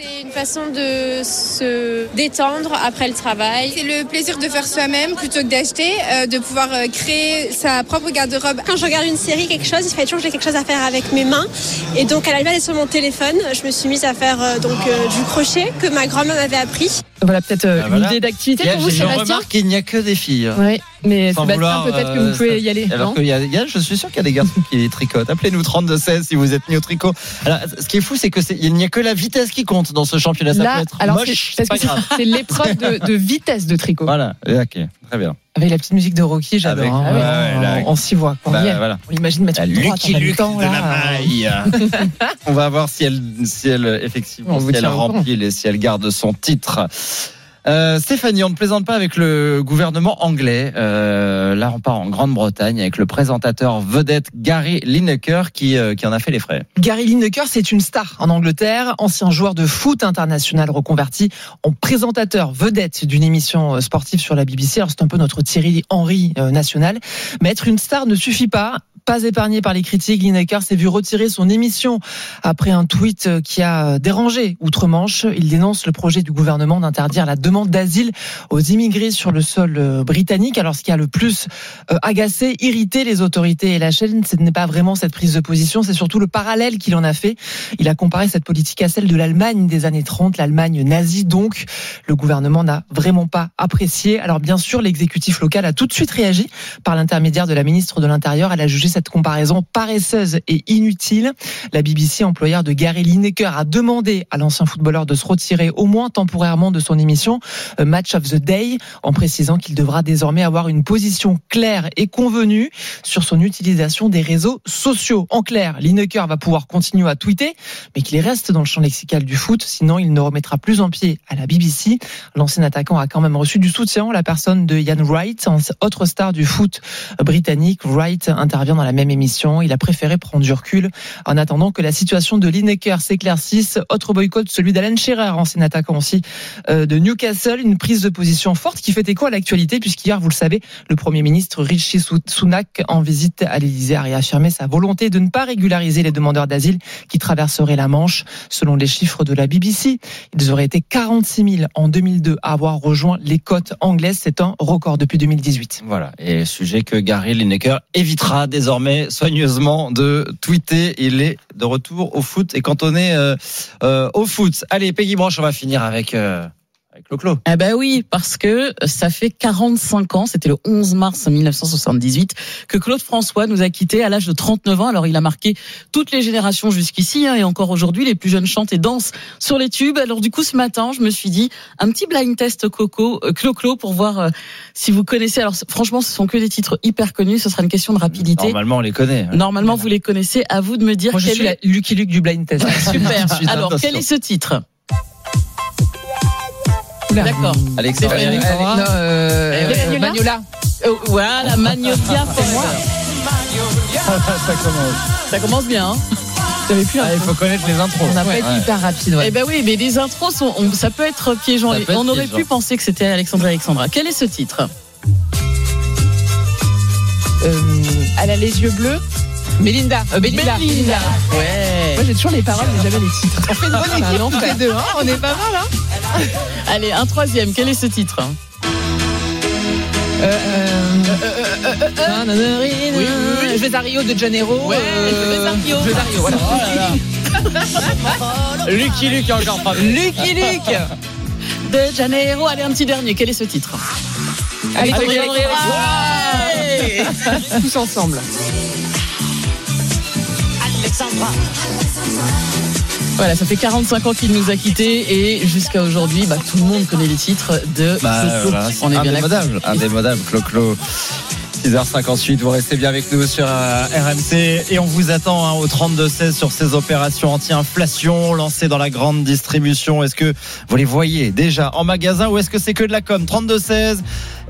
C'est une façon de se détendre après le travail. C'est le plaisir de faire soi-même plutôt que d'acheter, euh, de pouvoir euh, créer sa propre garde-robe. Quand je regarde une série, quelque chose, il fallait toujours que j'ai quelque chose à faire avec mes mains. Et donc, à la place sur mon téléphone, je me suis mise à faire euh, donc euh, du crochet que ma grand-mère m'avait appris. Voilà peut-être euh, Ah, voilà. une idée d'activité Je pour vous, Sébastien remarque qu'il n'y a que des filles. Oui, mais Sans Sébastien, peut-être que vous pouvez ça- y aller. Alors non qu'il y a, il y a- je suis sûr qu'il y a des garçons qui tricotent. Appelez-nous 32-16 si vous êtes mis au tricot. Alors, ce qui est fou, c'est que il n'y a que la vitesse qui compte dans ce championnat. Ça Là, peut être alors moche, c'est- c'est pas parce que grave. c'est- c'est l'épreuve de, de vitesse de tricot. Voilà, ok, très bien. Avec la petite musique de Rocky, j'adore. Avec- hein. ah ouais, on, on s'y voit. On, Bah, y est. voilà. on imagine mettre La une droite Lucky en même Luke temps, de là. la maille. (laughs) On va voir si elle, si elle effectivement, On vous si elle tient au courant. remplit et si elle garde son titre. Euh, Stéphanie, on ne plaisante pas avec le gouvernement anglais. Euh, là, on part en Grande-Bretagne avec le présentateur vedette Gary Lineker qui, euh, qui en a fait les frais. Gary Lineker, c'est une star en Angleterre, ancien joueur de foot international reconverti en présentateur vedette d'une émission euh, sportive sur la BBC. Alors c'est un peu notre Thierry Henry euh, national. Mais être une star ne suffit pas. Pas épargné par les critiques, Lineker s'est vu retirer son émission après un tweet euh, qui a euh, dérangé outre-Manche. Il dénonce le projet du gouvernement d'interdire la demande d'asile aux immigrés sur le sol euh, britannique. Alors ce qui a le plus agacé, irrité les autorités et la chaîne, ce n'est pas vraiment cette prise de position, c'est surtout le parallèle qu'il en a fait. Il a comparé cette politique à celle de l'Allemagne des années 30, l'Allemagne nazie donc. Le gouvernement n'a vraiment pas apprécié. Alors bien sûr, l'exécutif local a tout de suite réagi par l'intermédiaire de la ministre de l'Intérieur. Elle a jugé cette comparaison paresseuse et inutile. La BBC, employeur de Gary Lineker, a demandé à l'ancien footballeur de se retirer au moins temporairement de son émission Match of the Day, en précisant qu'il devra désormais avoir une position claire et convenue sur son utilisation des réseaux sociaux. En clair, Lineker va pouvoir continuer à tweeter, mais qu'il reste dans le champ lexical du foot, sinon il ne remettra plus en pied à la BBC. L'ancien attaquant a quand même reçu du soutien, la personne de Ian Wright, autre star du foot britannique. Wright intervient dans la même émission. Il a préféré prendre du recul en attendant que la situation de Lineker s'éclaircisse. Autre boycott, celui d'Alan Shearer, ancien attaquant aussi euh, de Newcastle. Une prise de position forte qui fait écho à l'actualité, puisqu'hier, vous le savez, le Premier ministre Rishi Sunak, en visite à l'Élysée, a réaffirmé sa volonté de ne pas régulariser les demandeurs d'asile qui traverseraient la Manche. Selon les chiffres de la BBC, ils auraient été 46 000 en 2002 à avoir rejoint les côtes anglaises. C'est un record depuis 2018. Voilà. Et sujet que Gary Lineker évitera désormais soigneusement de tweeter. Il est de retour au foot et cantonné euh, euh, au foot. Allez, Peggy Branche, on va finir avec. Euh Clo-Clo. Eh ben oui, parce que ça fait 45 ans, c'était le 11 mars 1978, que Claude François nous a quittés à l'âge de 39 ans. Alors il a marqué toutes les générations jusqu'ici, hein, et encore aujourd'hui, les plus jeunes chantent et dansent sur les tubes. Alors du coup, ce matin, je me suis dit, un petit blind test Coco, euh, Clo-Clo, pour voir euh, si vous connaissez. Alors franchement, ce sont que des titres hyper connus, ce sera une question de rapidité. Normalement, on les connaît. Normalement, vous les connaissez. À vous de me dire Moi, je quel suis la Lucky Luke du blind test. (laughs) Super. (laughs) Alors, quel est ce titre? D'accord. Alexandre. Stéphanie. Euh, non, euh, ouais. Magnola. Voilà, Magnolia (laughs) ça commence. Ça commence bien. Hein plus Ah, il faut connaître les intros. On n'a pas Ouais. été hyper rapide. ouais. Eh ben oui, mais les intros sont, on- ça peut être piégeant. Ça peut être on aurait piégeant. pu penser que c'était Alexandre et Alexandra. Quel est ce titre Euh, elle a les yeux bleus. Mélinda. Euh, Belinda. Belinda. Ouais. Moi j'ai toujours les paroles mais jamais les titres. On fait une bonne Ah, équipe non, les deux. Hein on est pas mal. Hein (laughs) Allez, un troisième. Quel est ce titre? Je vais à Rio de Janeiro. Ouais, euh, je vais à Rio. Je vais à Rio, voilà. (laughs) Lucky Luke encore pas. Lucky Luke. (laughs) De Janeiro. Allez, un petit dernier. Quel est ce titre? Ouais. Tous ensemble. Voilà, ça fait 45 ans qu'il nous a quittés et jusqu'à aujourd'hui, bah, tout le monde connaît les titres de Bah, Clo-Clo. voilà, On est bien indémodable, indémodable, Clo-Clo. 6h58, vous restez bien avec nous sur euh, RMC et on vous attend hein, au 32-16 sur ces opérations anti-inflation lancées dans la grande distribution. Est-ce que vous les voyez déjà en magasin ou est-ce que c'est que de la com? 32-16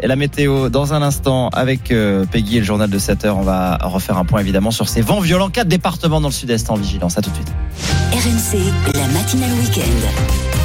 et la météo dans un instant avec euh, Peggy et le journal de 7h. On va refaire un point évidemment sur ces vents violents. Quatre départements dans le sud-est en vigilance. À tout de suite. RMC, la matinale week-end.